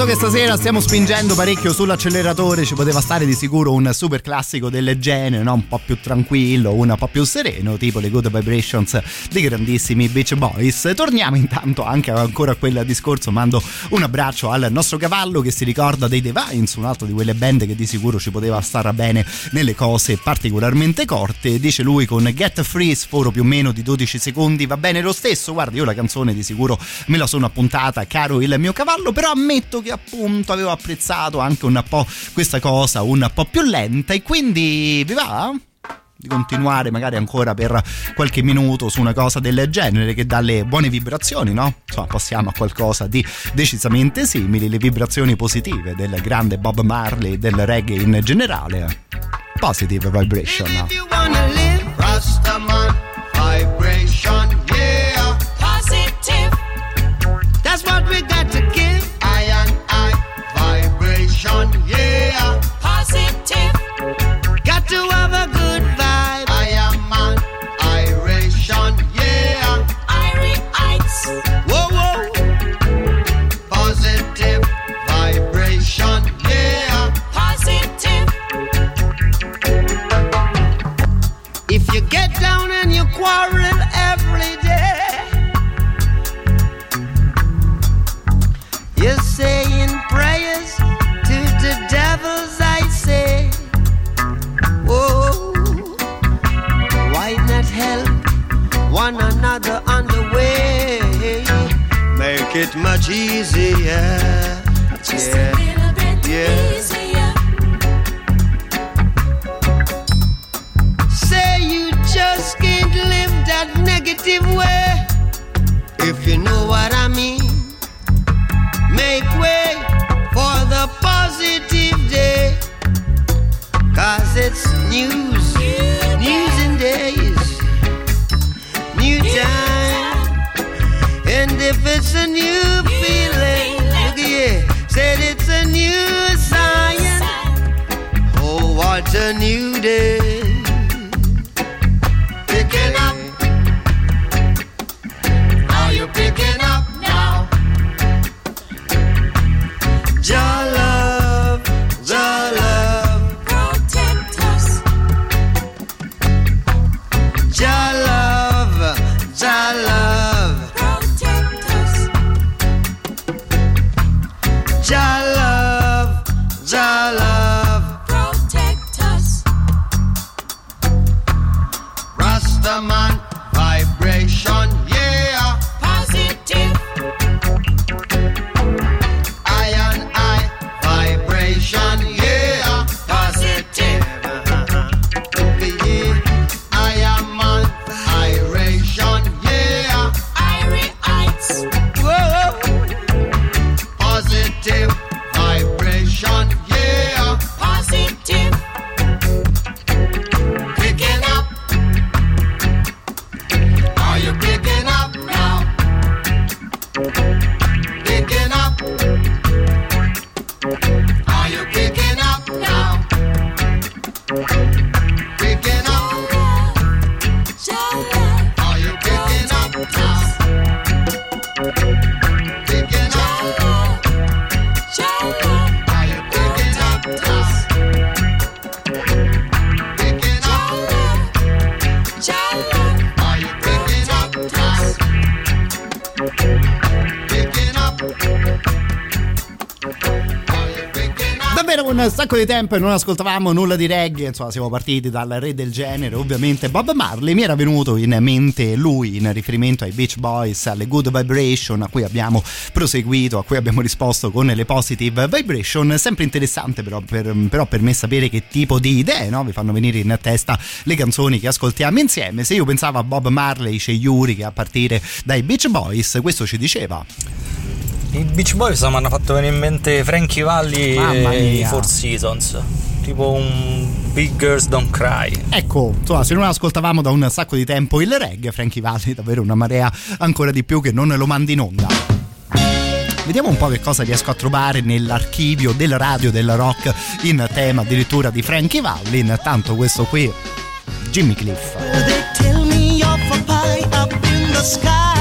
Contando che stasera stiamo spingendo parecchio sull'acceleratore, ci poteva stare di sicuro un super classico del genere, no? un po' più tranquillo, un po' più sereno, tipo le Good Vibrations dei grandissimi Beach Boys. Torniamo intanto anche ancora a quel discorso, mando un abbraccio al nostro cavallo che si ricorda dei Divines, un altro di quelle band che di sicuro ci poteva stare bene nelle cose particolarmente corte. Dice lui con Get Free, sforo più o meno di 12 secondi, va bene lo stesso. Guarda, io la canzone di sicuro me la sono appuntata, caro il mio cavallo, però ammetto che appunto avevo apprezzato anche un po' questa cosa un po' più lenta e quindi vi va? di continuare magari ancora per qualche minuto su una cosa del genere che dà le buone vibrazioni, no? Insomma, passiamo a qualcosa di decisamente simili, le vibrazioni positive del grande Bob Marley e del reggae in generale. Positive vibration. you one another on the way? Make it much easier. Just yeah. a little bit yeah. easier. Say you just can't live that negative way. If you know what I mean, make way for the positive day. Cause it's news, news and days, new time. And if it's a new feeling, look here, said it's a new science. Oh, what a new day. Picking up. Un sacco di tempo e non ascoltavamo nulla di reggae, insomma siamo partiti dal re del genere, ovviamente Bob Marley, mi era venuto in mente lui in riferimento ai Beach Boys, alle Good Vibration a cui abbiamo proseguito, a cui abbiamo risposto con le Positive Vibration, sempre interessante però per, però per me sapere che tipo di idee no? vi fanno venire in testa le canzoni che ascoltiamo insieme, se io pensavo a Bob Marley, c'è Yuri che a partire dai Beach Boys, questo ci diceva. I Beach Boys mi hanno fatto venire in mente Frankie Valli Mamma e i. Four Seasons. Tipo un Big Girls Don't Cry. Ecco, insomma, se non ascoltavamo da un sacco di tempo il reggae, Frankie Valli, davvero una marea ancora di più che non lo mandi in onda. Vediamo un po' che cosa riesco a trovare nell'archivio del radio del rock in tema addirittura di Frankie Valli. Intanto questo qui, Jimmy Cliff. They tell me of a pie up in the sky,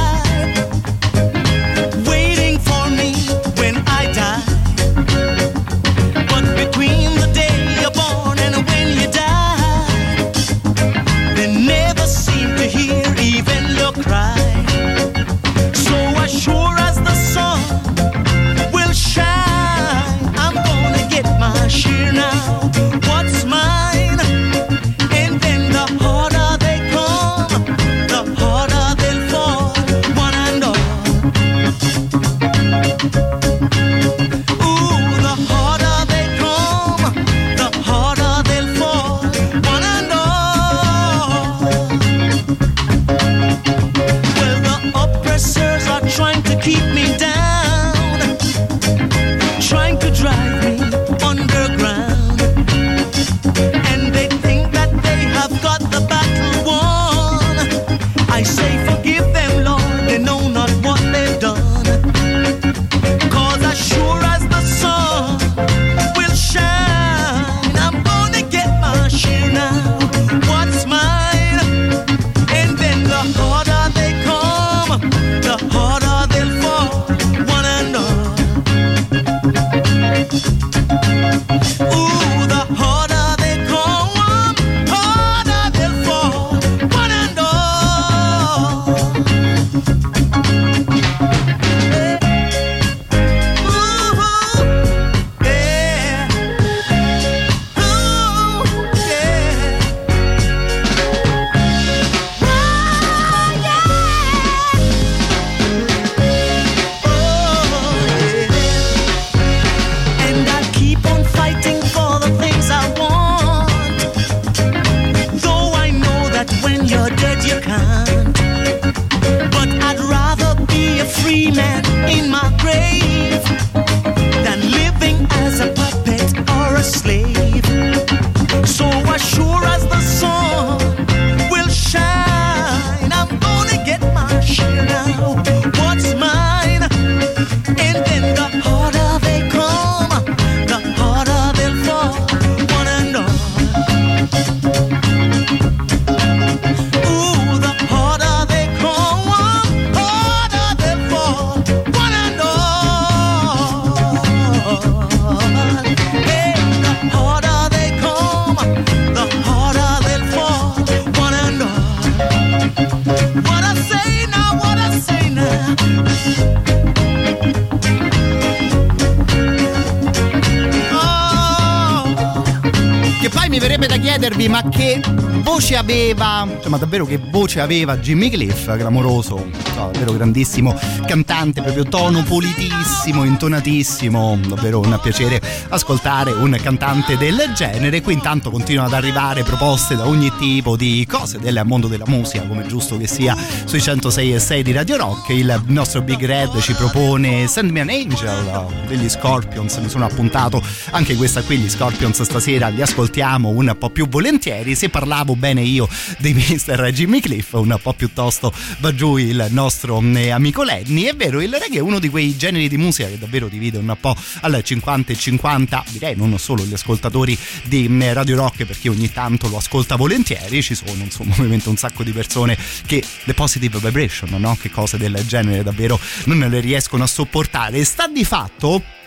voce aveva, cioè, davvero che voce aveva Jimmy Cliff, clamoroso, davvero grandissimo cantante, proprio tono pulitissimo, intonatissimo, davvero un piacere ascoltare un cantante del genere. Qui intanto continuano ad arrivare proposte da ogni tipo di cose del mondo della musica, come giusto che sia sui 106 e 6 di Radio Rock. Il nostro Big Red ci propone Send Me an Angel degli Scorpions, mi sono appuntato anche questa qui, gli Scorpions stasera li ascoltiamo un po' più volentieri. Se parlavo bene io dei Mr. Jimmy Cliff, un po' piuttosto va giù il nostro eh, amico Lenny. È vero, il reggae è uno di quei generi di musica che davvero divide un po' al 50 e 50, direi non solo gli ascoltatori di eh, Radio Rock, perché ogni tanto lo ascolta volentieri, ci sono insomma ovviamente un sacco di persone che le positive vibration, no? Che cose del genere davvero non le riescono a sopportare. Sta di fatto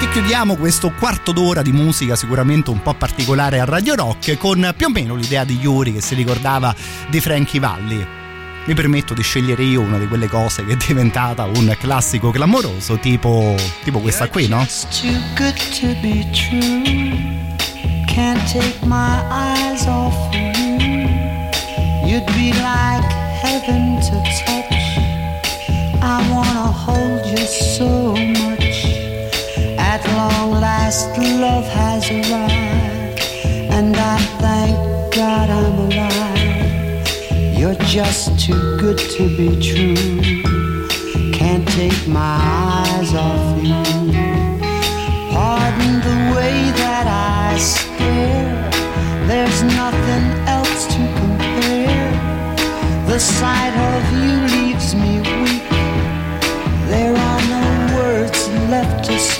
che chiudiamo questo quarto d'ora di musica sicuramente un po' particolare a Radio Rock con più o meno l'idea di Yuri che si ricordava di Frankie Valli. mi permetto di scegliere io una di quelle cose che è diventata un classico clamoroso, tipo, tipo questa qui, no? Can't take my eyes off of you. You'd be like heaven to touch. I wanna At long last, love has arrived, and I thank God I'm alive. You're just too good to be true. Can't take my eyes off you. Pardon the way that I stare. There's nothing else to compare. The sight of you leaves me weak. There are no words left to speak.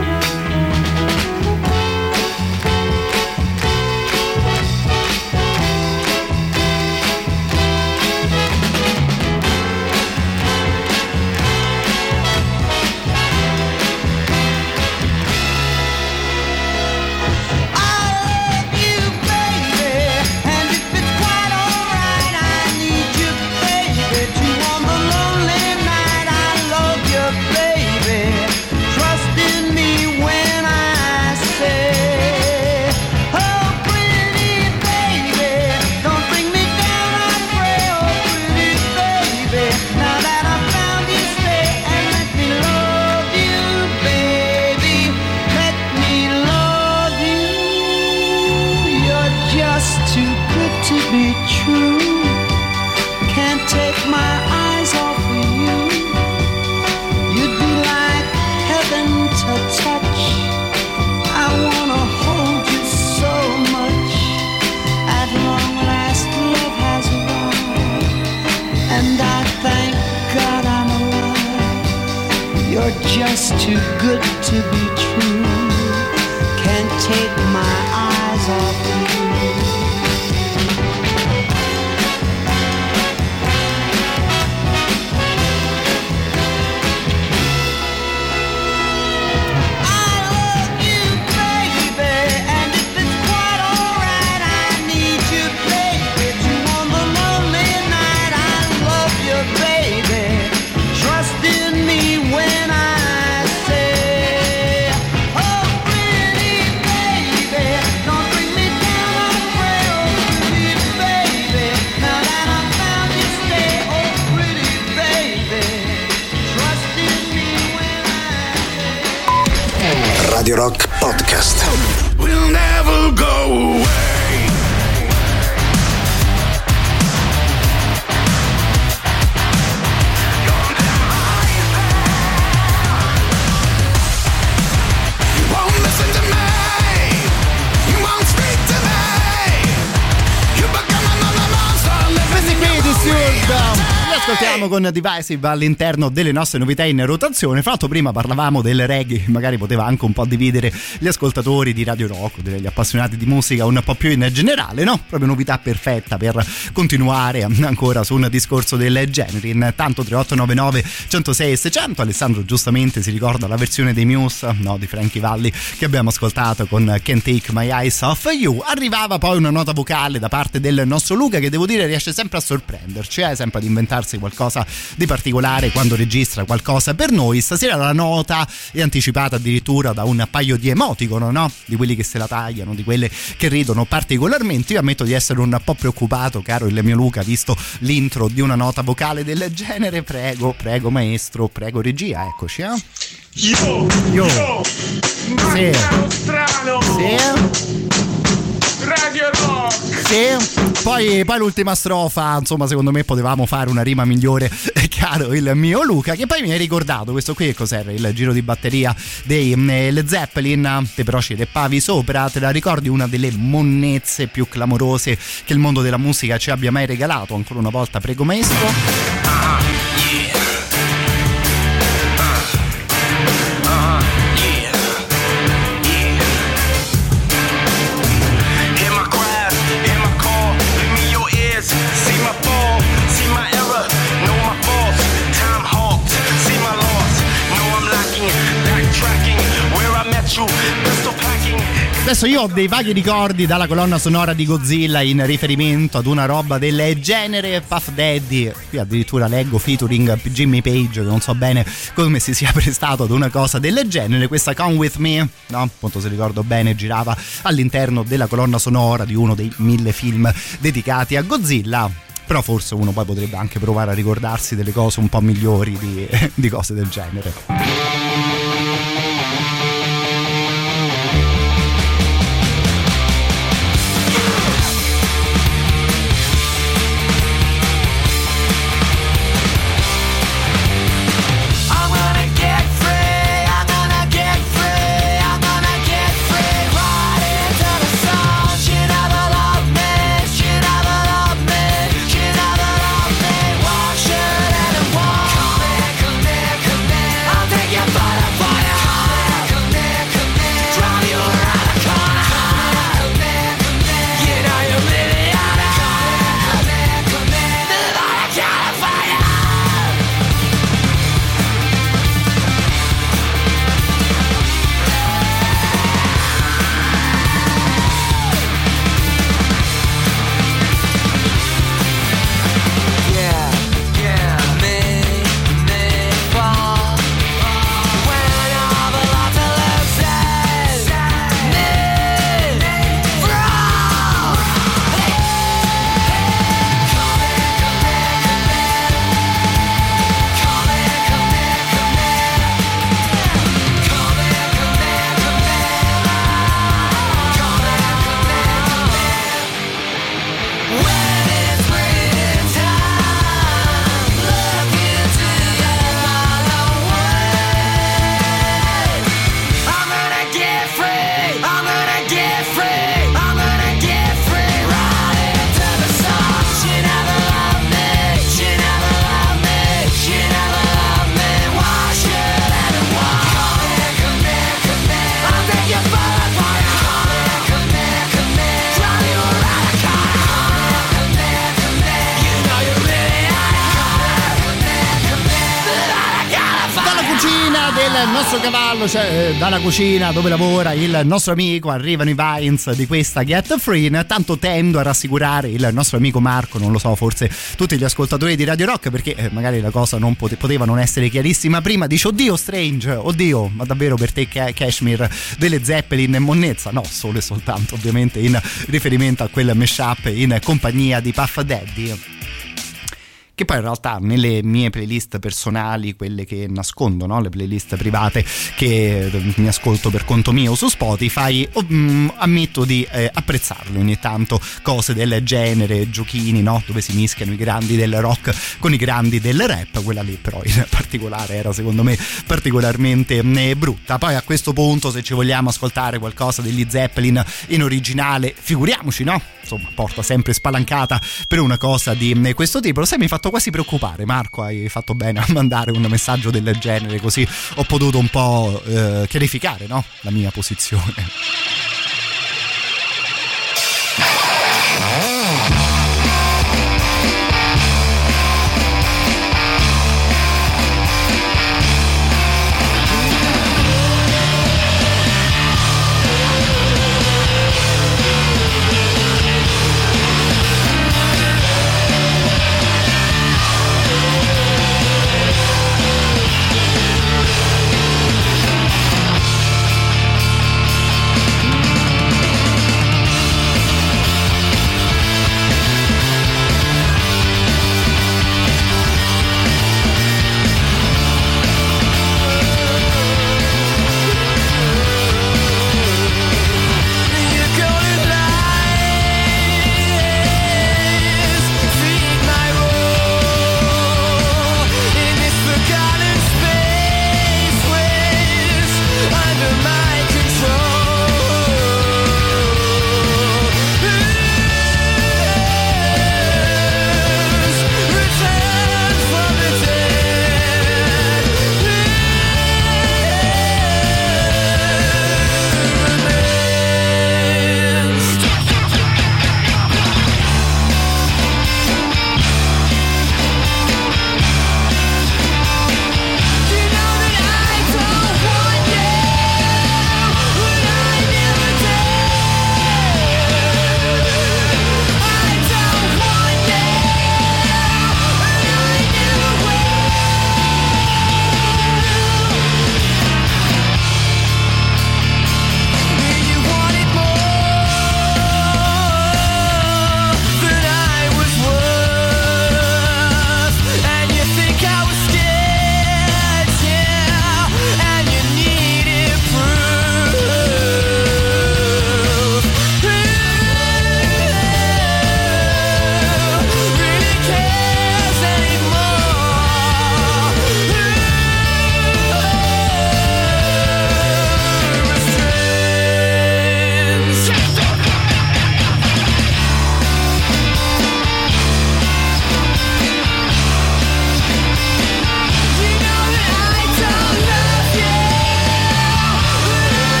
When I Radio Rock ascoltiamo con Divisive all'interno delle nostre novità in rotazione. Fra l'altro prima parlavamo del reggae, magari poteva anche un po' dividere gli ascoltatori di Radio Rock, degli appassionati di musica un po' più in generale, no? Proprio novità perfetta per continuare ancora su un discorso del genere. Intanto 3899 106 e 600, Alessandro giustamente si ricorda la versione dei Muse, no, di Frankie Valli che abbiamo ascoltato con Can't Take My Eyes Off You. Arrivava poi una nota vocale da parte del nostro Luca che devo dire riesce sempre a sorprenderci, eh? sempre ad inventarsi qualcosa di particolare quando registra qualcosa per noi. Stasera la nota è anticipata addirittura da un paio di emoticon, no? Di quelli che se la tagliano, di quelle che ridono particolarmente. Io ammetto di essere un po' preoccupato, caro il mio Luca, visto l'intro di una nota vocale del genere. Prego, prego maestro, prego regia, eccoci. Eh? Yo, Yo. yo, Sì. strano, Sì. Radio Rock. Sì. Poi, poi l'ultima strofa, insomma, secondo me potevamo fare una rima migliore, eh, caro il mio Luca, che poi mi hai ricordato questo qui, cos'era? Il giro di batteria dei mm, eh, Led Zeppelin, te però ci reppavi sopra, te la ricordi una delle monnezze più clamorose che il mondo della musica ci abbia mai regalato? Ancora una volta, prego maestro. Hear Adesso io ho dei vaghi ricordi dalla colonna sonora di Godzilla in riferimento ad una roba del genere. Puff Daddy, qui addirittura leggo featuring Jimmy Page, che non so bene come si sia (laughs) prestato ad una cosa del genere. Questa Come With Me, no? Appunto se ricordo bene, girava all'interno della colonna sonora di uno dei mille film dedicati a Godzilla. Però forse uno poi potrebbe anche provare a ricordarsi delle cose un po' migliori di, (laughs) di cose del genere. Dalla cucina dove lavora il nostro amico, arrivano i Vines di questa Get Free. Tanto tendo a rassicurare il nostro amico Marco, non lo so, forse tutti gli ascoltatori di Radio Rock, perché eh, magari la cosa non pote- poteva non essere chiarissima prima. Dice, oddio, Strange, oddio, ma davvero per te Kashmir delle Zeppelin e monnezza? No, solo e soltanto ovviamente in riferimento a quel mashup in compagnia di Puff Daddy che poi in realtà nelle mie playlist personali, quelle che nascondo, no? le playlist private che eh, mi ascolto per conto mio su Spotify, mm, ammetto di eh, apprezzarle ogni tanto cose del genere, giochini no? dove si mischiano i grandi del rock con i grandi del rap, quella lì però in particolare era secondo me particolarmente eh, brutta. Poi a questo punto se ci vogliamo ascoltare qualcosa degli Zeppelin in originale, figuriamoci, no? Insomma, porta sempre spalancata per una cosa di eh, questo tipo. Lo sai, mi hai fatto quasi preoccupare, Marco. Hai fatto bene a mandare un messaggio del genere, così ho potuto un po' eh, chiarificare no? la mia posizione.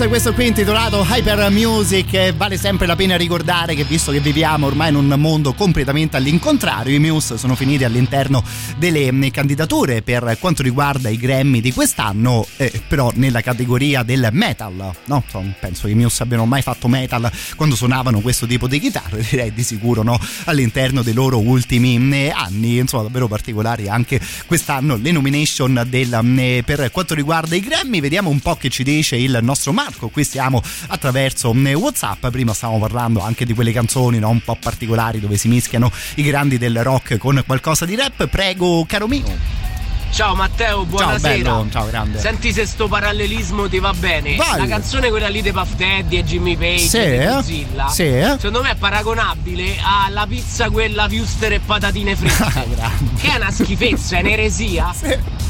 Di Muse, questo qui intitolato Hyper Music. e Vale sempre la pena ricordare che visto che viviamo ormai in un mondo completamente all'incontrario, i Muse sono finiti all'interno delle mm, candidature per quanto riguarda i Grammy di quest'anno, eh, però nella categoria del metal. No? Insomma, penso che i Muse abbiano mai fatto metal quando suonavano questo tipo di chitarre, (laughs) direi di sicuro no, all'interno dei loro ultimi mm, anni. Insomma, davvero particolari anche quest'anno le nomination del, mm, per quanto riguarda i Grammy. Vediamo un po' che ci dice il nostro Marco. Qui stiamo attraverso mm, WhatsApp. Prima stavamo parlando anche di quelle canzoni no, un po' particolari dove si mischiano i grandi del rock con qualcosa di rap. Prego, caro mio. Ciao Matteo, buonasera. bello, ciao, grande. Senti se sto parallelismo ti va bene. Vai. La canzone quella lì di Puff Daddy e Jimmy Page Sì, eh? Godzilla, Sì, secondo me è paragonabile alla pizza quella wuster e patatine fritte. (laughs) che è una schifezza, è un'eresia.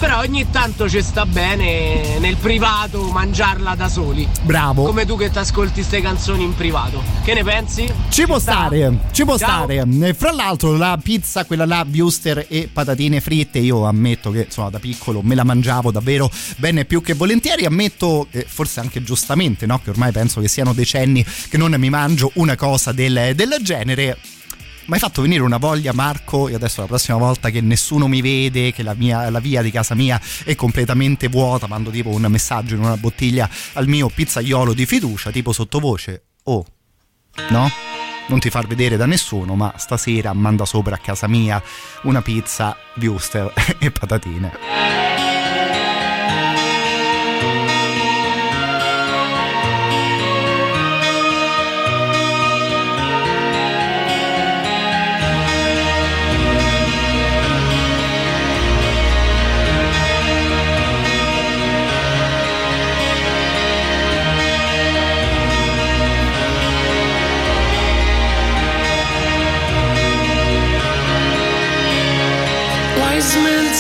Però ogni tanto ci sta bene nel privato mangiarla da soli. Bravo. Come tu che ti ascolti ste canzoni in privato. Che ne pensi? Ci può stare, ci può Ciao. stare. Fra l'altro la pizza, quella là, wuster e patatine fritte, io ammetto che insomma da piccolo me la mangiavo davvero bene più che volentieri. Ammetto, eh, forse anche giustamente, no? che ormai penso che siano decenni che non mi mangio una cosa del, del genere. Mi hai fatto venire una voglia, Marco, e adesso la prossima volta che nessuno mi vede, che la, mia, la via di casa mia è completamente vuota, mando tipo un messaggio in una bottiglia al mio pizzaiolo di fiducia, tipo sottovoce. Oh, no? Non ti far vedere da nessuno, ma stasera manda sopra a casa mia una pizza, wuster (laughs) e patatine.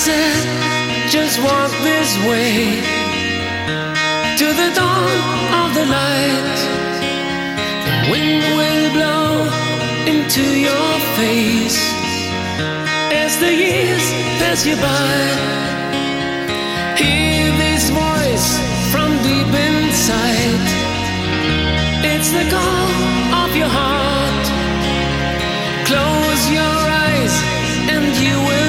Just walk this way to the dawn of the light. The wind will blow into your face as the years pass you by. Hear this voice from deep inside. It's the call of your heart. Close your eyes and you will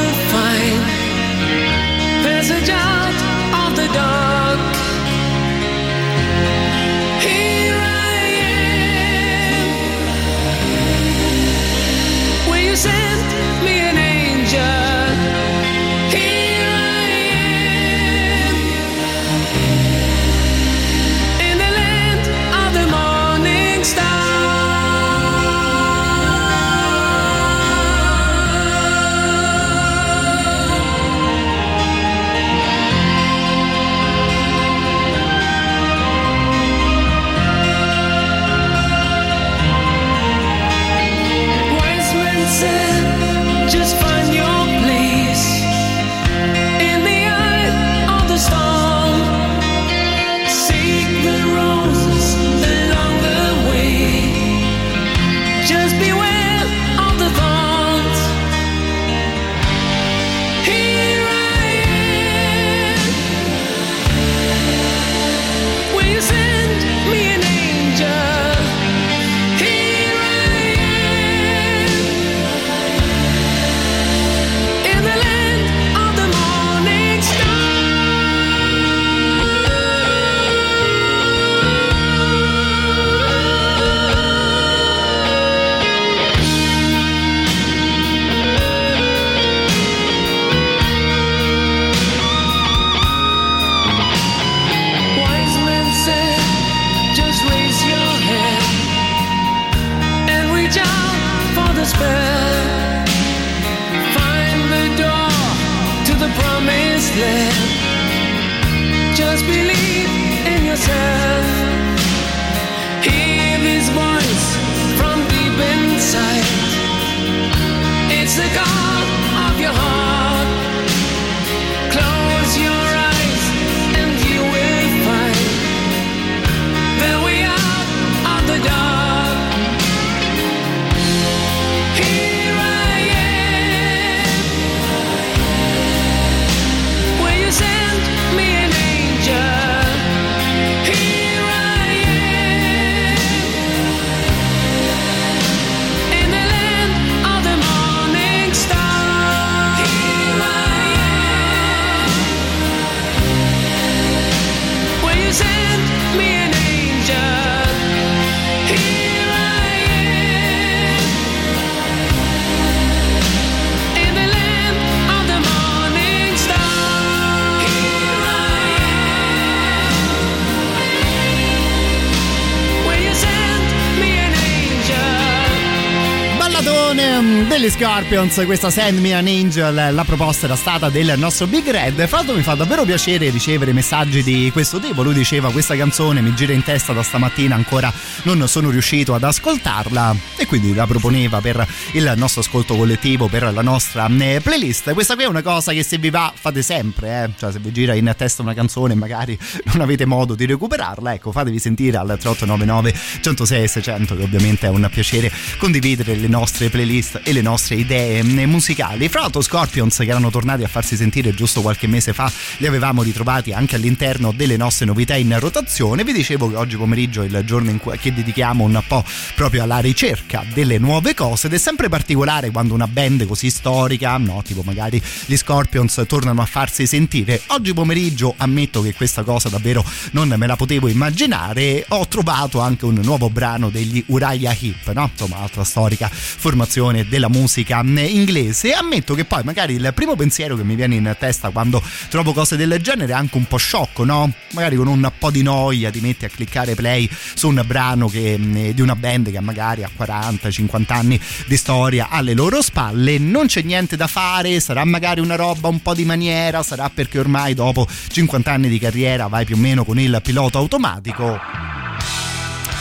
Scorpions, questa Send Me an Angel, la proposta era stata del nostro Big Red. L'altro mi fa davvero piacere ricevere messaggi di questo tipo. Lui diceva questa canzone mi gira in testa da stamattina, ancora non sono riuscito ad ascoltarla e quindi la proponeva per il nostro ascolto collettivo, per la nostra eh, playlist. Questa qui è una cosa che se vi va fate sempre, eh? cioè se vi gira in testa una canzone e magari (laughs) non avete modo di recuperarla, ecco fatevi sentire al 3899 106 600 che ovviamente è un piacere condividere le nostre playlist e le nostre idee eh, musicali. Fra l'altro Scorpions che erano tornati a farsi sentire giusto qualche mese fa, li avevamo ritrovati anche all'interno delle nostre novità in rotazione. Vi dicevo che oggi pomeriggio è il giorno in cui che dedichiamo un po' proprio alla ricerca delle nuove cose ed è sempre particolare quando una band così storica, no, tipo magari gli Scorpions tornano a farsi sentire. Oggi pomeriggio ammetto che questa cosa davvero non me la potevo immaginare. Ho trovato anche un nuovo brano degli Uriah Heep, no? Insomma, altra storica formazione della musica inglese. Ammetto che poi magari il primo pensiero che mi viene in testa quando trovo cose del genere è anche un po' sciocco, no? Magari con un po' di noia ti metti a cliccare play su un brano che, eh, di una band che magari ha 40-50 anni di storia alle loro spalle. Non c'è niente da fare, sarà magari una roba un po' di maniera, sarà perché ormai dopo 50 anni di carriera vai più o meno con il pilota automatico.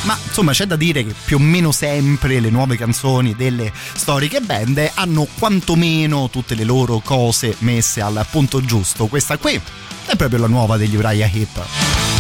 Ma insomma c'è da dire che più o meno sempre le nuove canzoni delle storiche band hanno quantomeno tutte le loro cose messe al punto giusto. Questa qui è proprio la nuova degli Uriah Heep.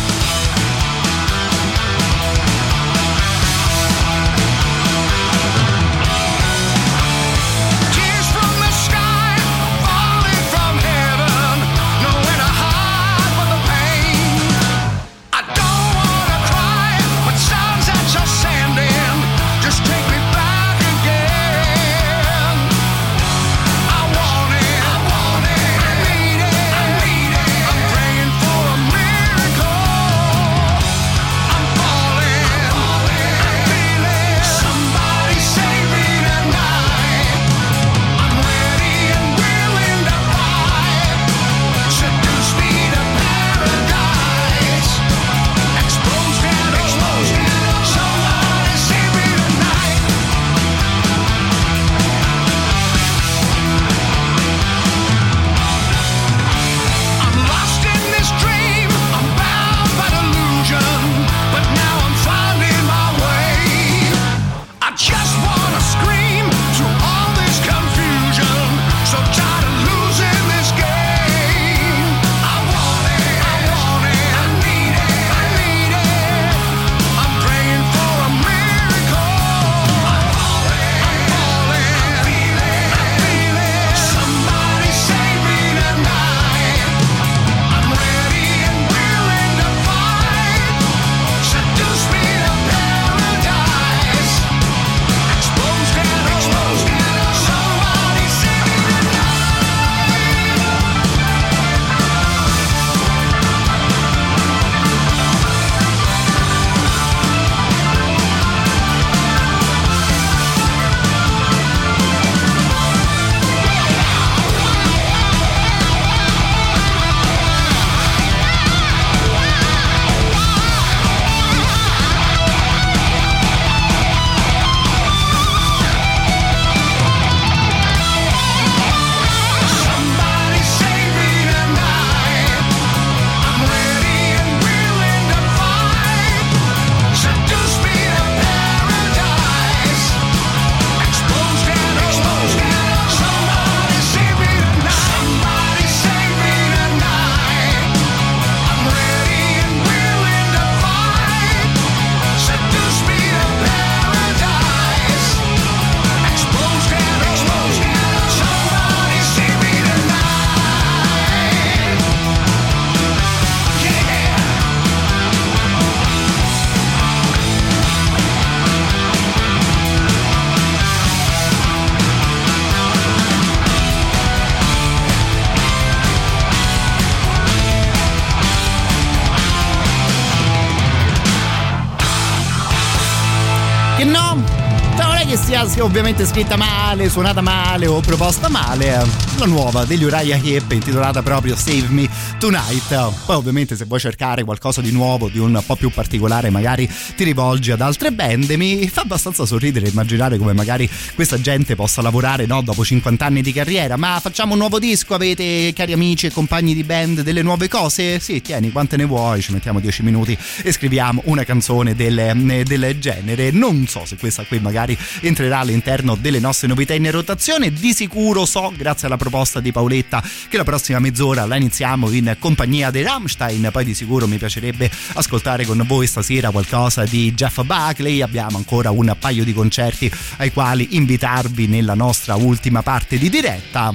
Ovviamente scritta male, suonata male o proposta male. La nuova degli Uriah Heep intitolata proprio Save Me Tonight. Poi ovviamente se vuoi cercare qualcosa di nuovo, di un po' più particolare, magari ti rivolgi ad altre band. Mi fa abbastanza sorridere immaginare come magari questa gente possa lavorare no, dopo 50 anni di carriera. Ma facciamo un nuovo disco, avete cari amici e compagni di band delle nuove cose? Sì, tieni, quante ne vuoi, ci mettiamo 10 minuti e scriviamo una canzone del, del genere. Non so se questa qui magari entrerà all'interno delle nostre novità in rotazione. Di sicuro so, grazie alla proposta di Paoletta, che la prossima mezz'ora la iniziamo in compagnia dei Rammstein. Poi di sicuro mi piacerebbe ascoltare con voi stasera qualcosa di Jeff Buckley. Abbiamo ancora un paio di concerti ai quali invitarvi nella nostra ultima parte di diretta.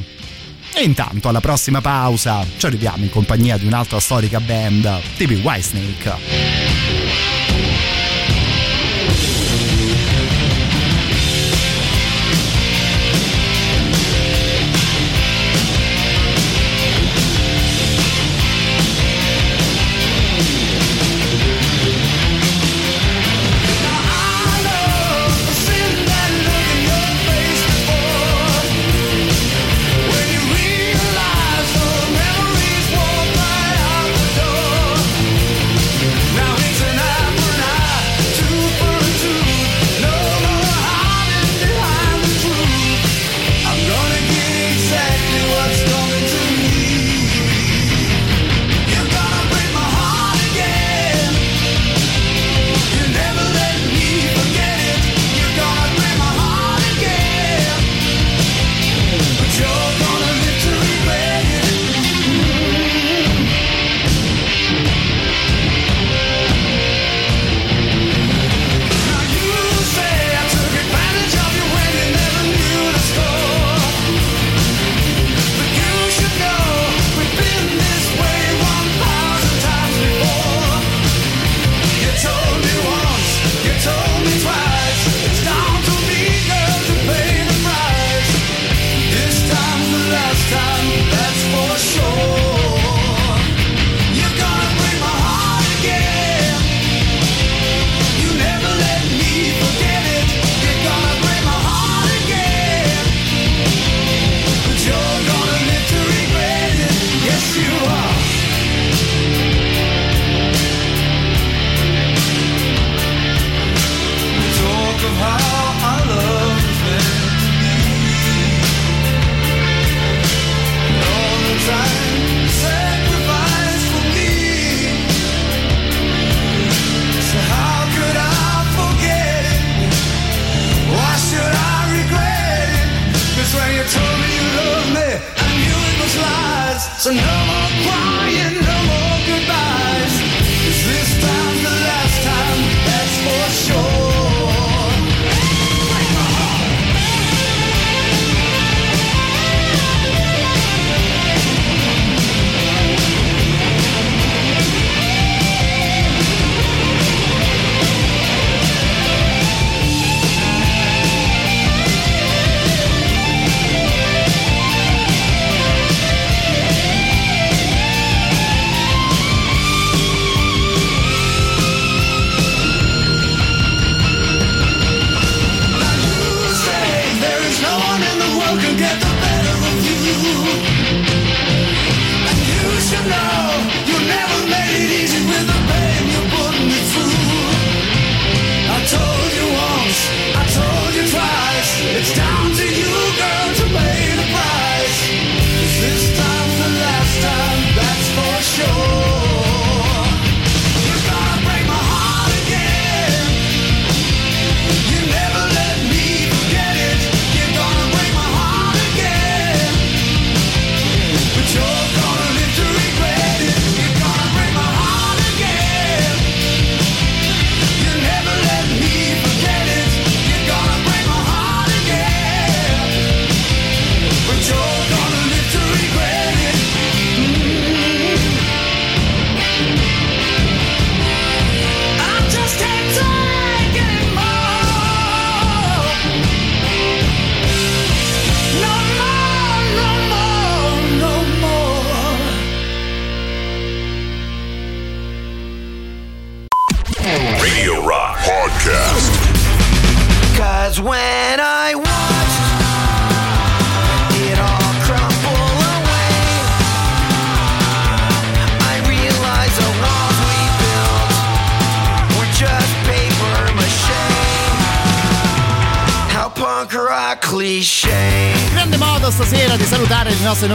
E intanto alla prossima pausa ci arriviamo in compagnia di un'altra storica band, TV Whitesnake. Now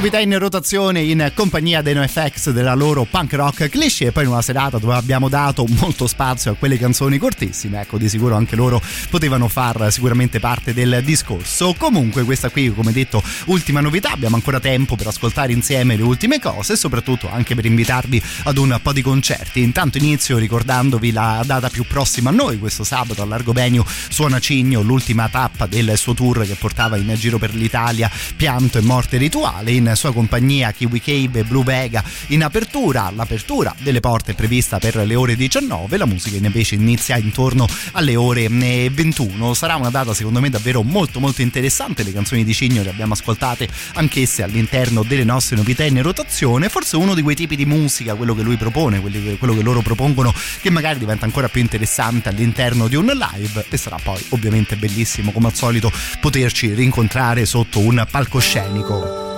novità in rotazione in compagnia dei NoFX della loro punk rock cliché e poi in una serata dove abbiamo dato molto spazio a quelle canzoni cortissime, ecco di sicuro anche loro potevano far sicuramente parte del discorso. Comunque questa qui come detto ultima novità, abbiamo ancora tempo per ascoltare insieme le ultime cose e soprattutto anche per invitarvi ad un po' di concerti. Intanto inizio ricordandovi la data più prossima a noi, questo sabato all'Argobenio suona Cigno, l'ultima tappa del suo tour che portava in giro per l'Italia Pianto e Morte Rituale, in sua compagnia Kiwi Cave e Blue Vega. In apertura, l'apertura delle porte è prevista per le ore 19, la musica invece inizia intorno alle ore eh, 21, sarà una data secondo me davvero molto molto interessante, le canzoni di Cigno le abbiamo ascoltate anch'esse all'interno delle nostre novità in rotazione, forse uno di quei tipi di musica, quello che lui propone, quello che loro propongono, che magari diventa ancora più interessante all'interno di un live. E sarà poi ovviamente bellissimo come al solito poterci rincontrare sotto un palcoscenico.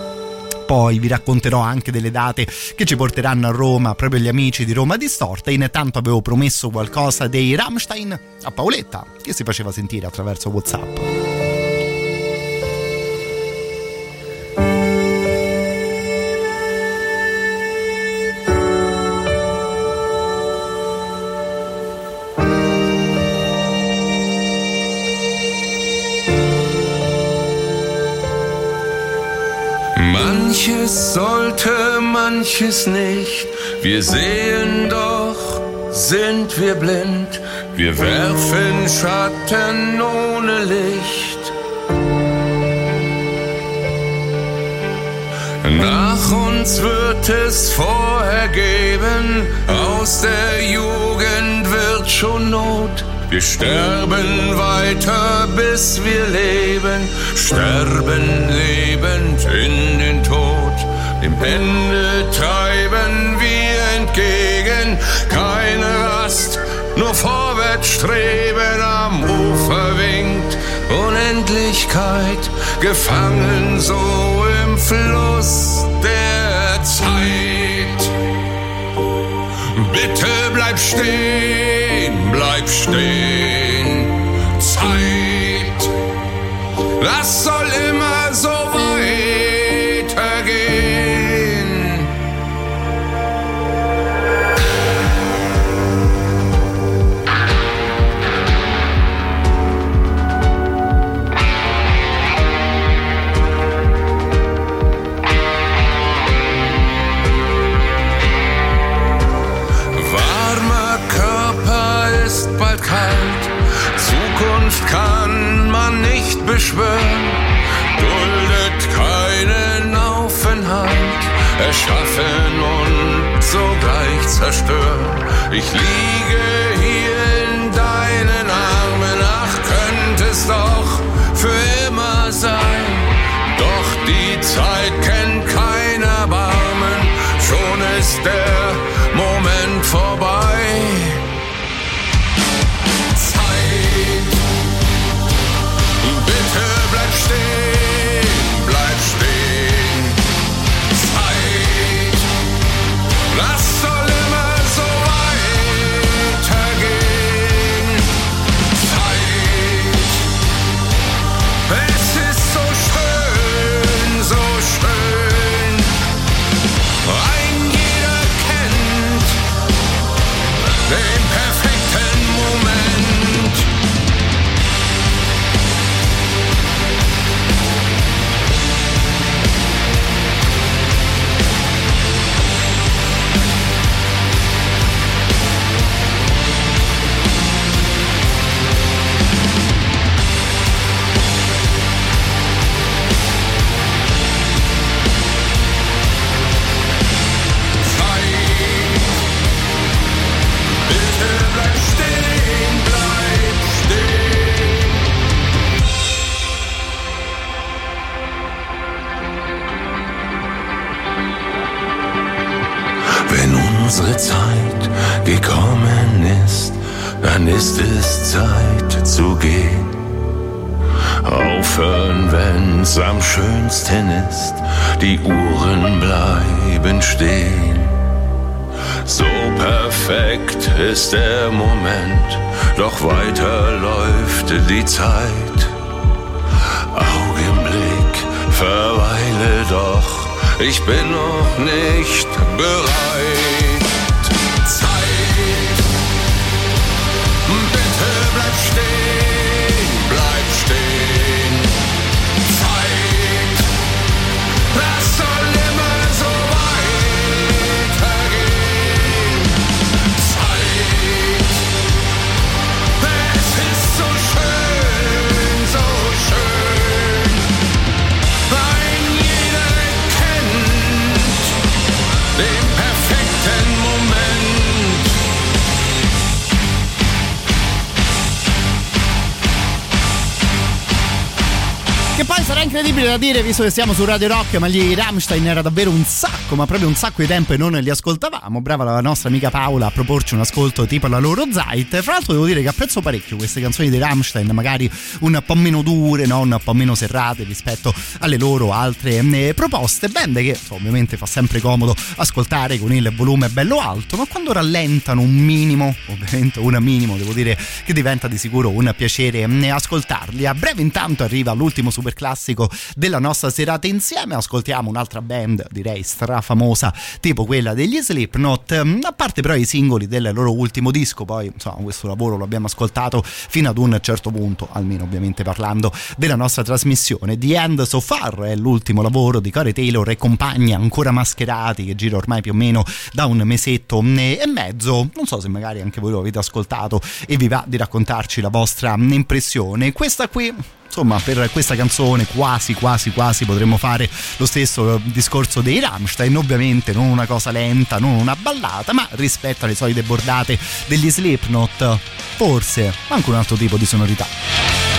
Poi vi racconterò anche delle date che ci porteranno a Roma, proprio gli amici di Roma Distorta. Intanto avevo promesso qualcosa dei Rammstein a Paoletta, che si faceva sentire attraverso WhatsApp. Manches sollte, manches nicht. Wir sehen doch, sind wir blind. Wir werfen Schatten ohne Licht. Nach uns wird es vorher geben, aus der Jugend wird schon Not. Wir sterben weiter, bis wir leben, sterben lebend in den. Dem Ende treiben wir entgegen, keine Rast, nur vorwärts streben am Ufer winkt Unendlichkeit, gefangen so im Fluss der Zeit. Bitte bleib stehen, bleib stehen. Zeit, das soll immer beschwören, duldet keinen Aufenthalt, erschaffen und sogleich zerstören. Ich liege hier in deinen Armen, ach könnte es doch für immer sein, doch die Zeit kennt kein Erbarmen, schon ist der Moment vorbei. Ich bin noch nicht bereit. Da dire, visto che siamo su Radio Rock, ma gli Rammstein era davvero un sacco, ma proprio un sacco di tempo e non li ascoltavamo. Brava la nostra amica Paola a proporci un ascolto tipo la loro Zeit. Fra l'altro devo dire che apprezzo parecchio queste canzoni dei Rammstein, magari un po' meno dure, no? un po' meno serrate rispetto alle loro altre eh, proposte. Band che ovviamente fa sempre comodo ascoltare con il volume bello alto, ma quando rallentano un minimo, ovviamente un minimo, devo dire che diventa di sicuro un piacere eh, ascoltarli. A breve intanto arriva l'ultimo super classico della nostra serata insieme, ascoltiamo un'altra band direi strafamosa tipo quella degli Slipknot, mm, a parte però i singoli del loro ultimo disco, poi insomma questo lavoro lo abbiamo ascoltato fino ad un certo punto, almeno ovviamente parlando della nostra trasmissione. The End So Far è l'ultimo lavoro di Corey Taylor e compagni ancora mascherati che gira ormai più o meno da un mesetto e mezzo, non so se magari anche voi lo avete ascoltato e vi va di raccontarci la vostra impressione. Questa qui insomma per questa canzone quasi quasi quasi potremmo fare lo stesso discorso dei Rammstein ovviamente non una cosa lenta non una ballata ma rispetto alle solite bordate degli Slipknot. Forse anche un altro tipo di sonorità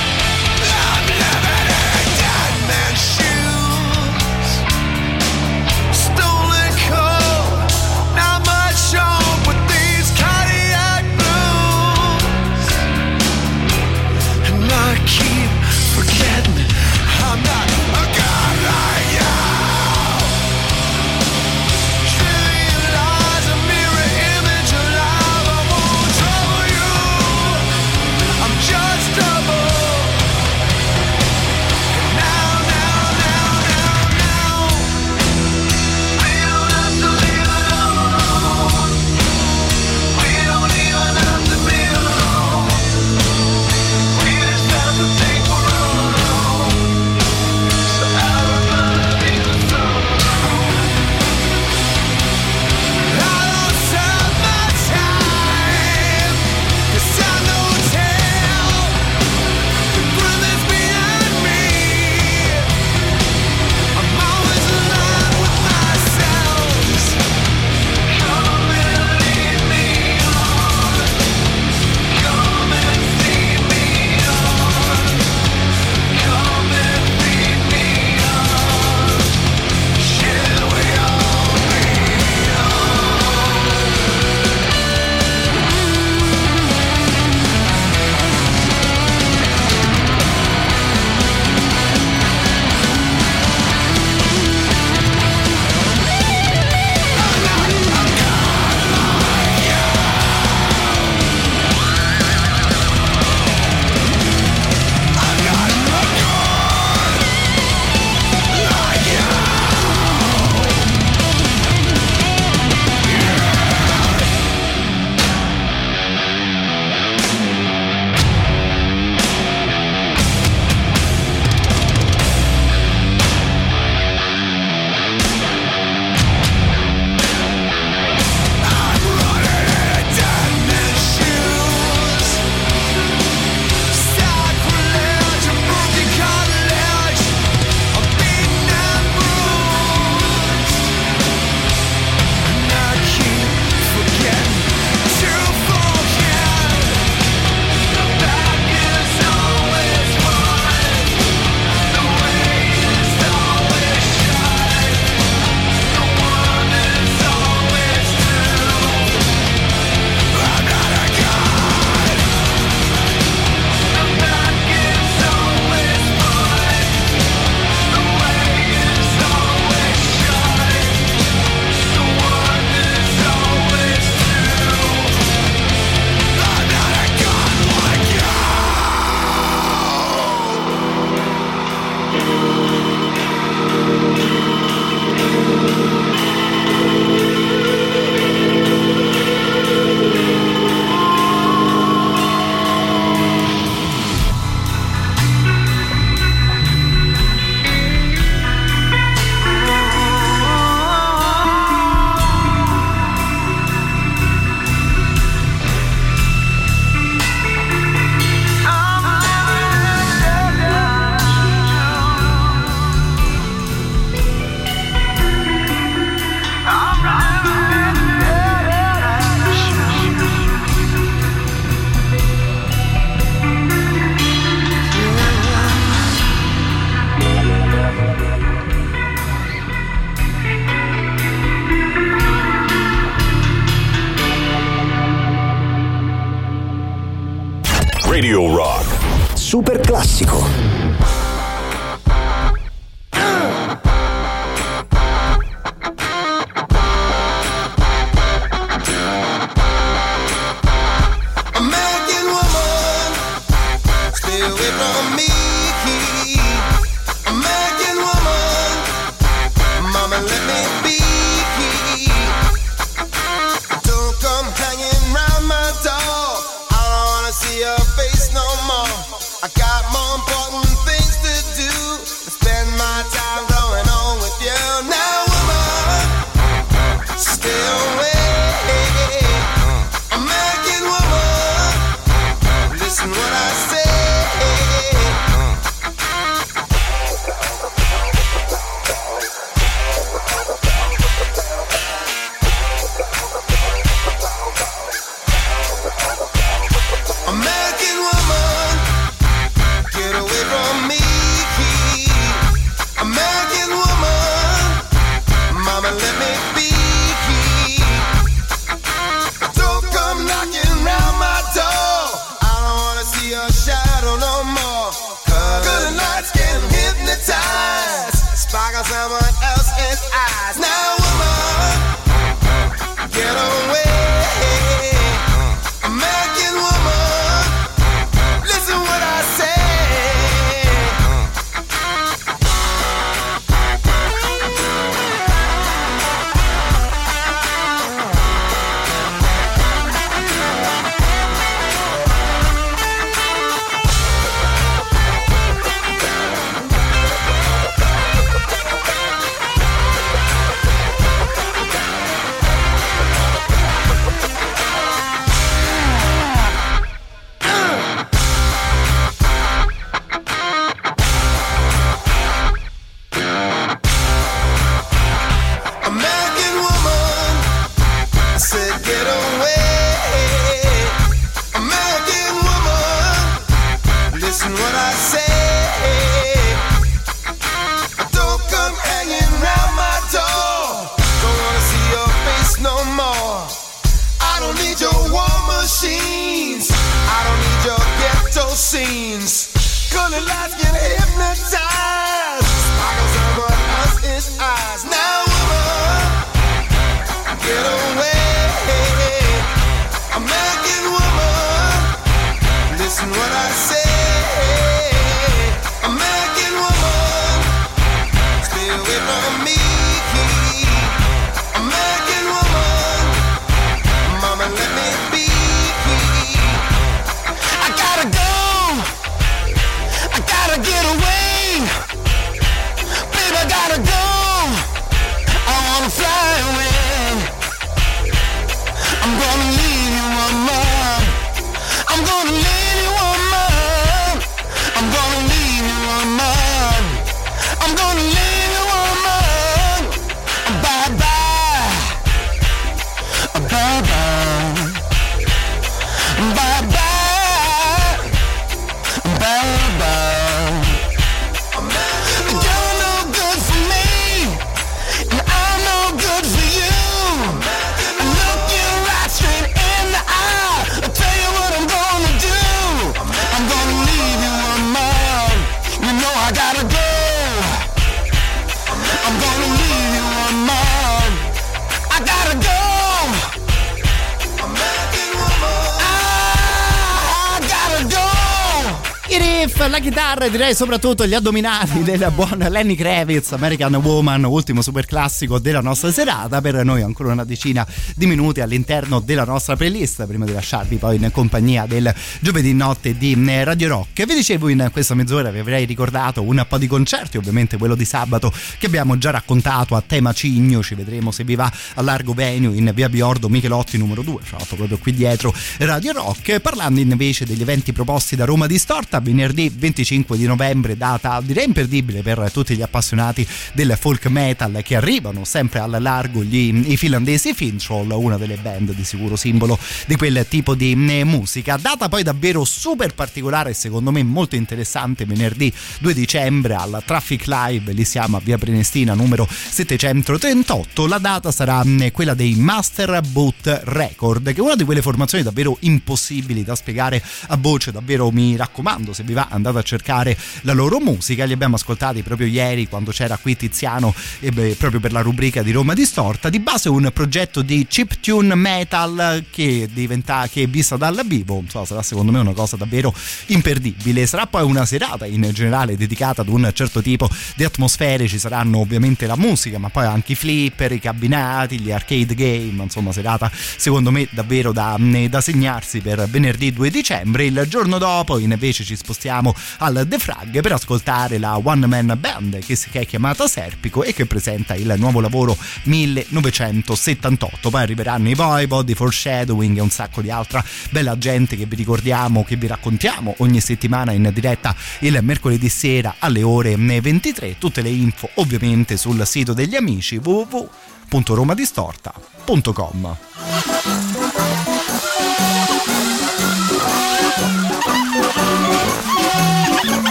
direi soprattutto gli addominali ah. della buona Lenny Kravitz, American Woman, ultimo super classico della nostra serata. Per noi ancora una decina di minuti all'interno della nostra playlist, prima di lasciarvi poi in compagnia del giovedì notte di mm, Radio Rock. Vi dicevo in questa mezz'ora vi avrei ricordato un po' di concerti, ovviamente quello di sabato che abbiamo già raccontato a tema cigno, ci vedremo se vi va a largo venue in via Biordo Michelotti numero 2, tra proprio qui dietro Radio Rock. Parlando invece degli eventi proposti da Roma Distorta, venerdì 25 di novembre, data direi imperdibile per tutti gli appassionati del folk metal che arrivano sempre al largo gli, i finlandesi Fintroll, una delle band di sicuro simbolo di quel tipo di eh, musica. Data poi davvero super particolare secondo me molto interessante venerdì 2 dicembre al Traffic Live, lì siamo a Via Prenestina numero 738. La data sarà mm, quella dei Master Boot Record, che è una di quelle formazioni davvero impossibili da spiegare a voce, davvero mi raccomando, se vi va andate a cercare la loro musica, li abbiamo ascoltati proprio ieri quando c'era qui Tiziano e beh, proprio per la rubrica di Roma Distorta. Di base un progetto di chiptune metal che diventa che è vista dal vivo, insomma, sarà secondo me una cosa davvero imperdibile. Sarà poi una serata in generale dedicata ad un certo tipo di atmosfere, ci saranno ovviamente la musica, ma poi anche i flipper, i cabinati, gli arcade game, insomma, serata secondo me davvero da, da segnarsi per venerdì 2 dicembre. Il giorno dopo invece ci spostiamo al The Frag per ascoltare la One Man Band che, si, è chiamata Serpico e che presenta il nuovo lavoro 1978. Poi arriveranno i Voivod, i Foreshadowing e un sacco di altra bella gente che vi ricordiamo, che vi raccontiamo ogni settimana in diretta il mercoledì sera alle ore 23. Tutte le info ovviamente sul sito degli amici www.romadistorta.com.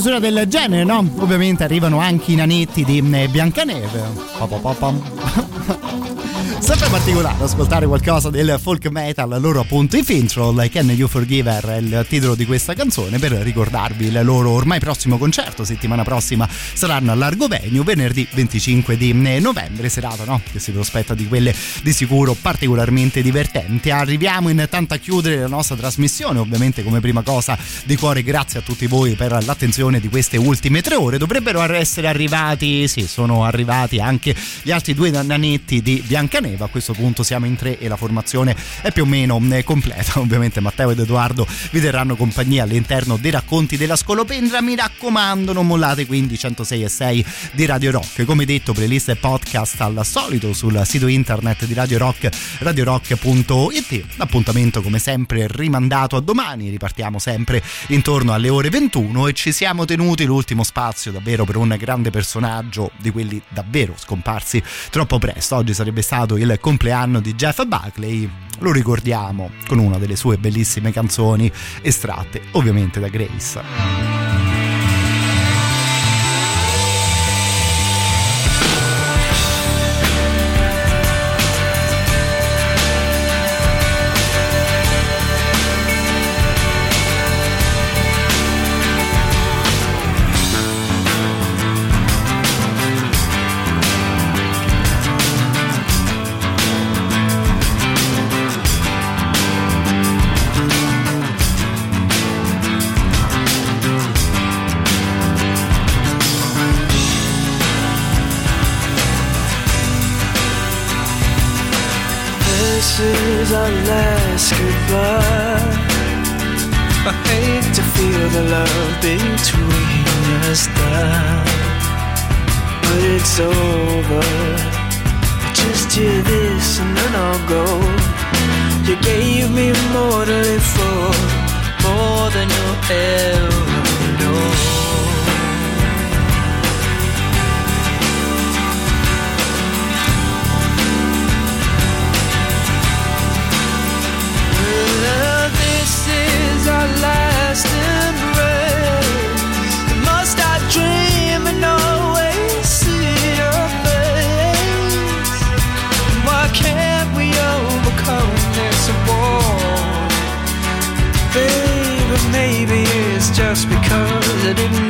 chiusura del genere, no? Ovviamente arrivano anche i nanetti di eh, Biancaneve. Pa, pa, pa. Sempre particolare ascoltare qualcosa del folk metal, loro appunto i Fintroll, Can You Forgive è il titolo di questa canzone per ricordarvi il loro ormai prossimo concerto, settimana prossima saranno all'Argovenio, venerdì 25 di novembre, serata no? che si prospetta di quelle di sicuro particolarmente divertenti. Arriviamo intanto a chiudere la nostra trasmissione, ovviamente come prima cosa di cuore grazie a tutti voi per l'attenzione di queste ultime tre ore, dovrebbero essere arrivati, sì, sono arrivati anche gli altri due nanetti di Biancaneve a questo punto siamo in tre e la formazione è più o meno eh, completa. (laughs) Ovviamente Matteo ed Edoardo vi terranno compagnia all'interno dei racconti della Scolopendra. Mi raccomando, non mollate quindi 106 e 6 di Radio Rock. Come detto, playlist e podcast al solito sul sito internet di Radio Rock, radiorock.it. L'appuntamento come sempre rimandato a domani, ripartiamo sempre intorno alle ore 21 e ci siamo tenuti l'ultimo spazio davvero per un grande personaggio di quelli davvero scomparsi troppo presto. Oggi sarebbe stato il compleanno di Jeff Buckley, lo ricordiamo con una delle sue bellissime canzoni estratte ovviamente da Grace. Goodbye. I hate to feel the love between us die, but it's over. I Just hear this and then I'll go. You gave me more to live for, more than you'll ever because I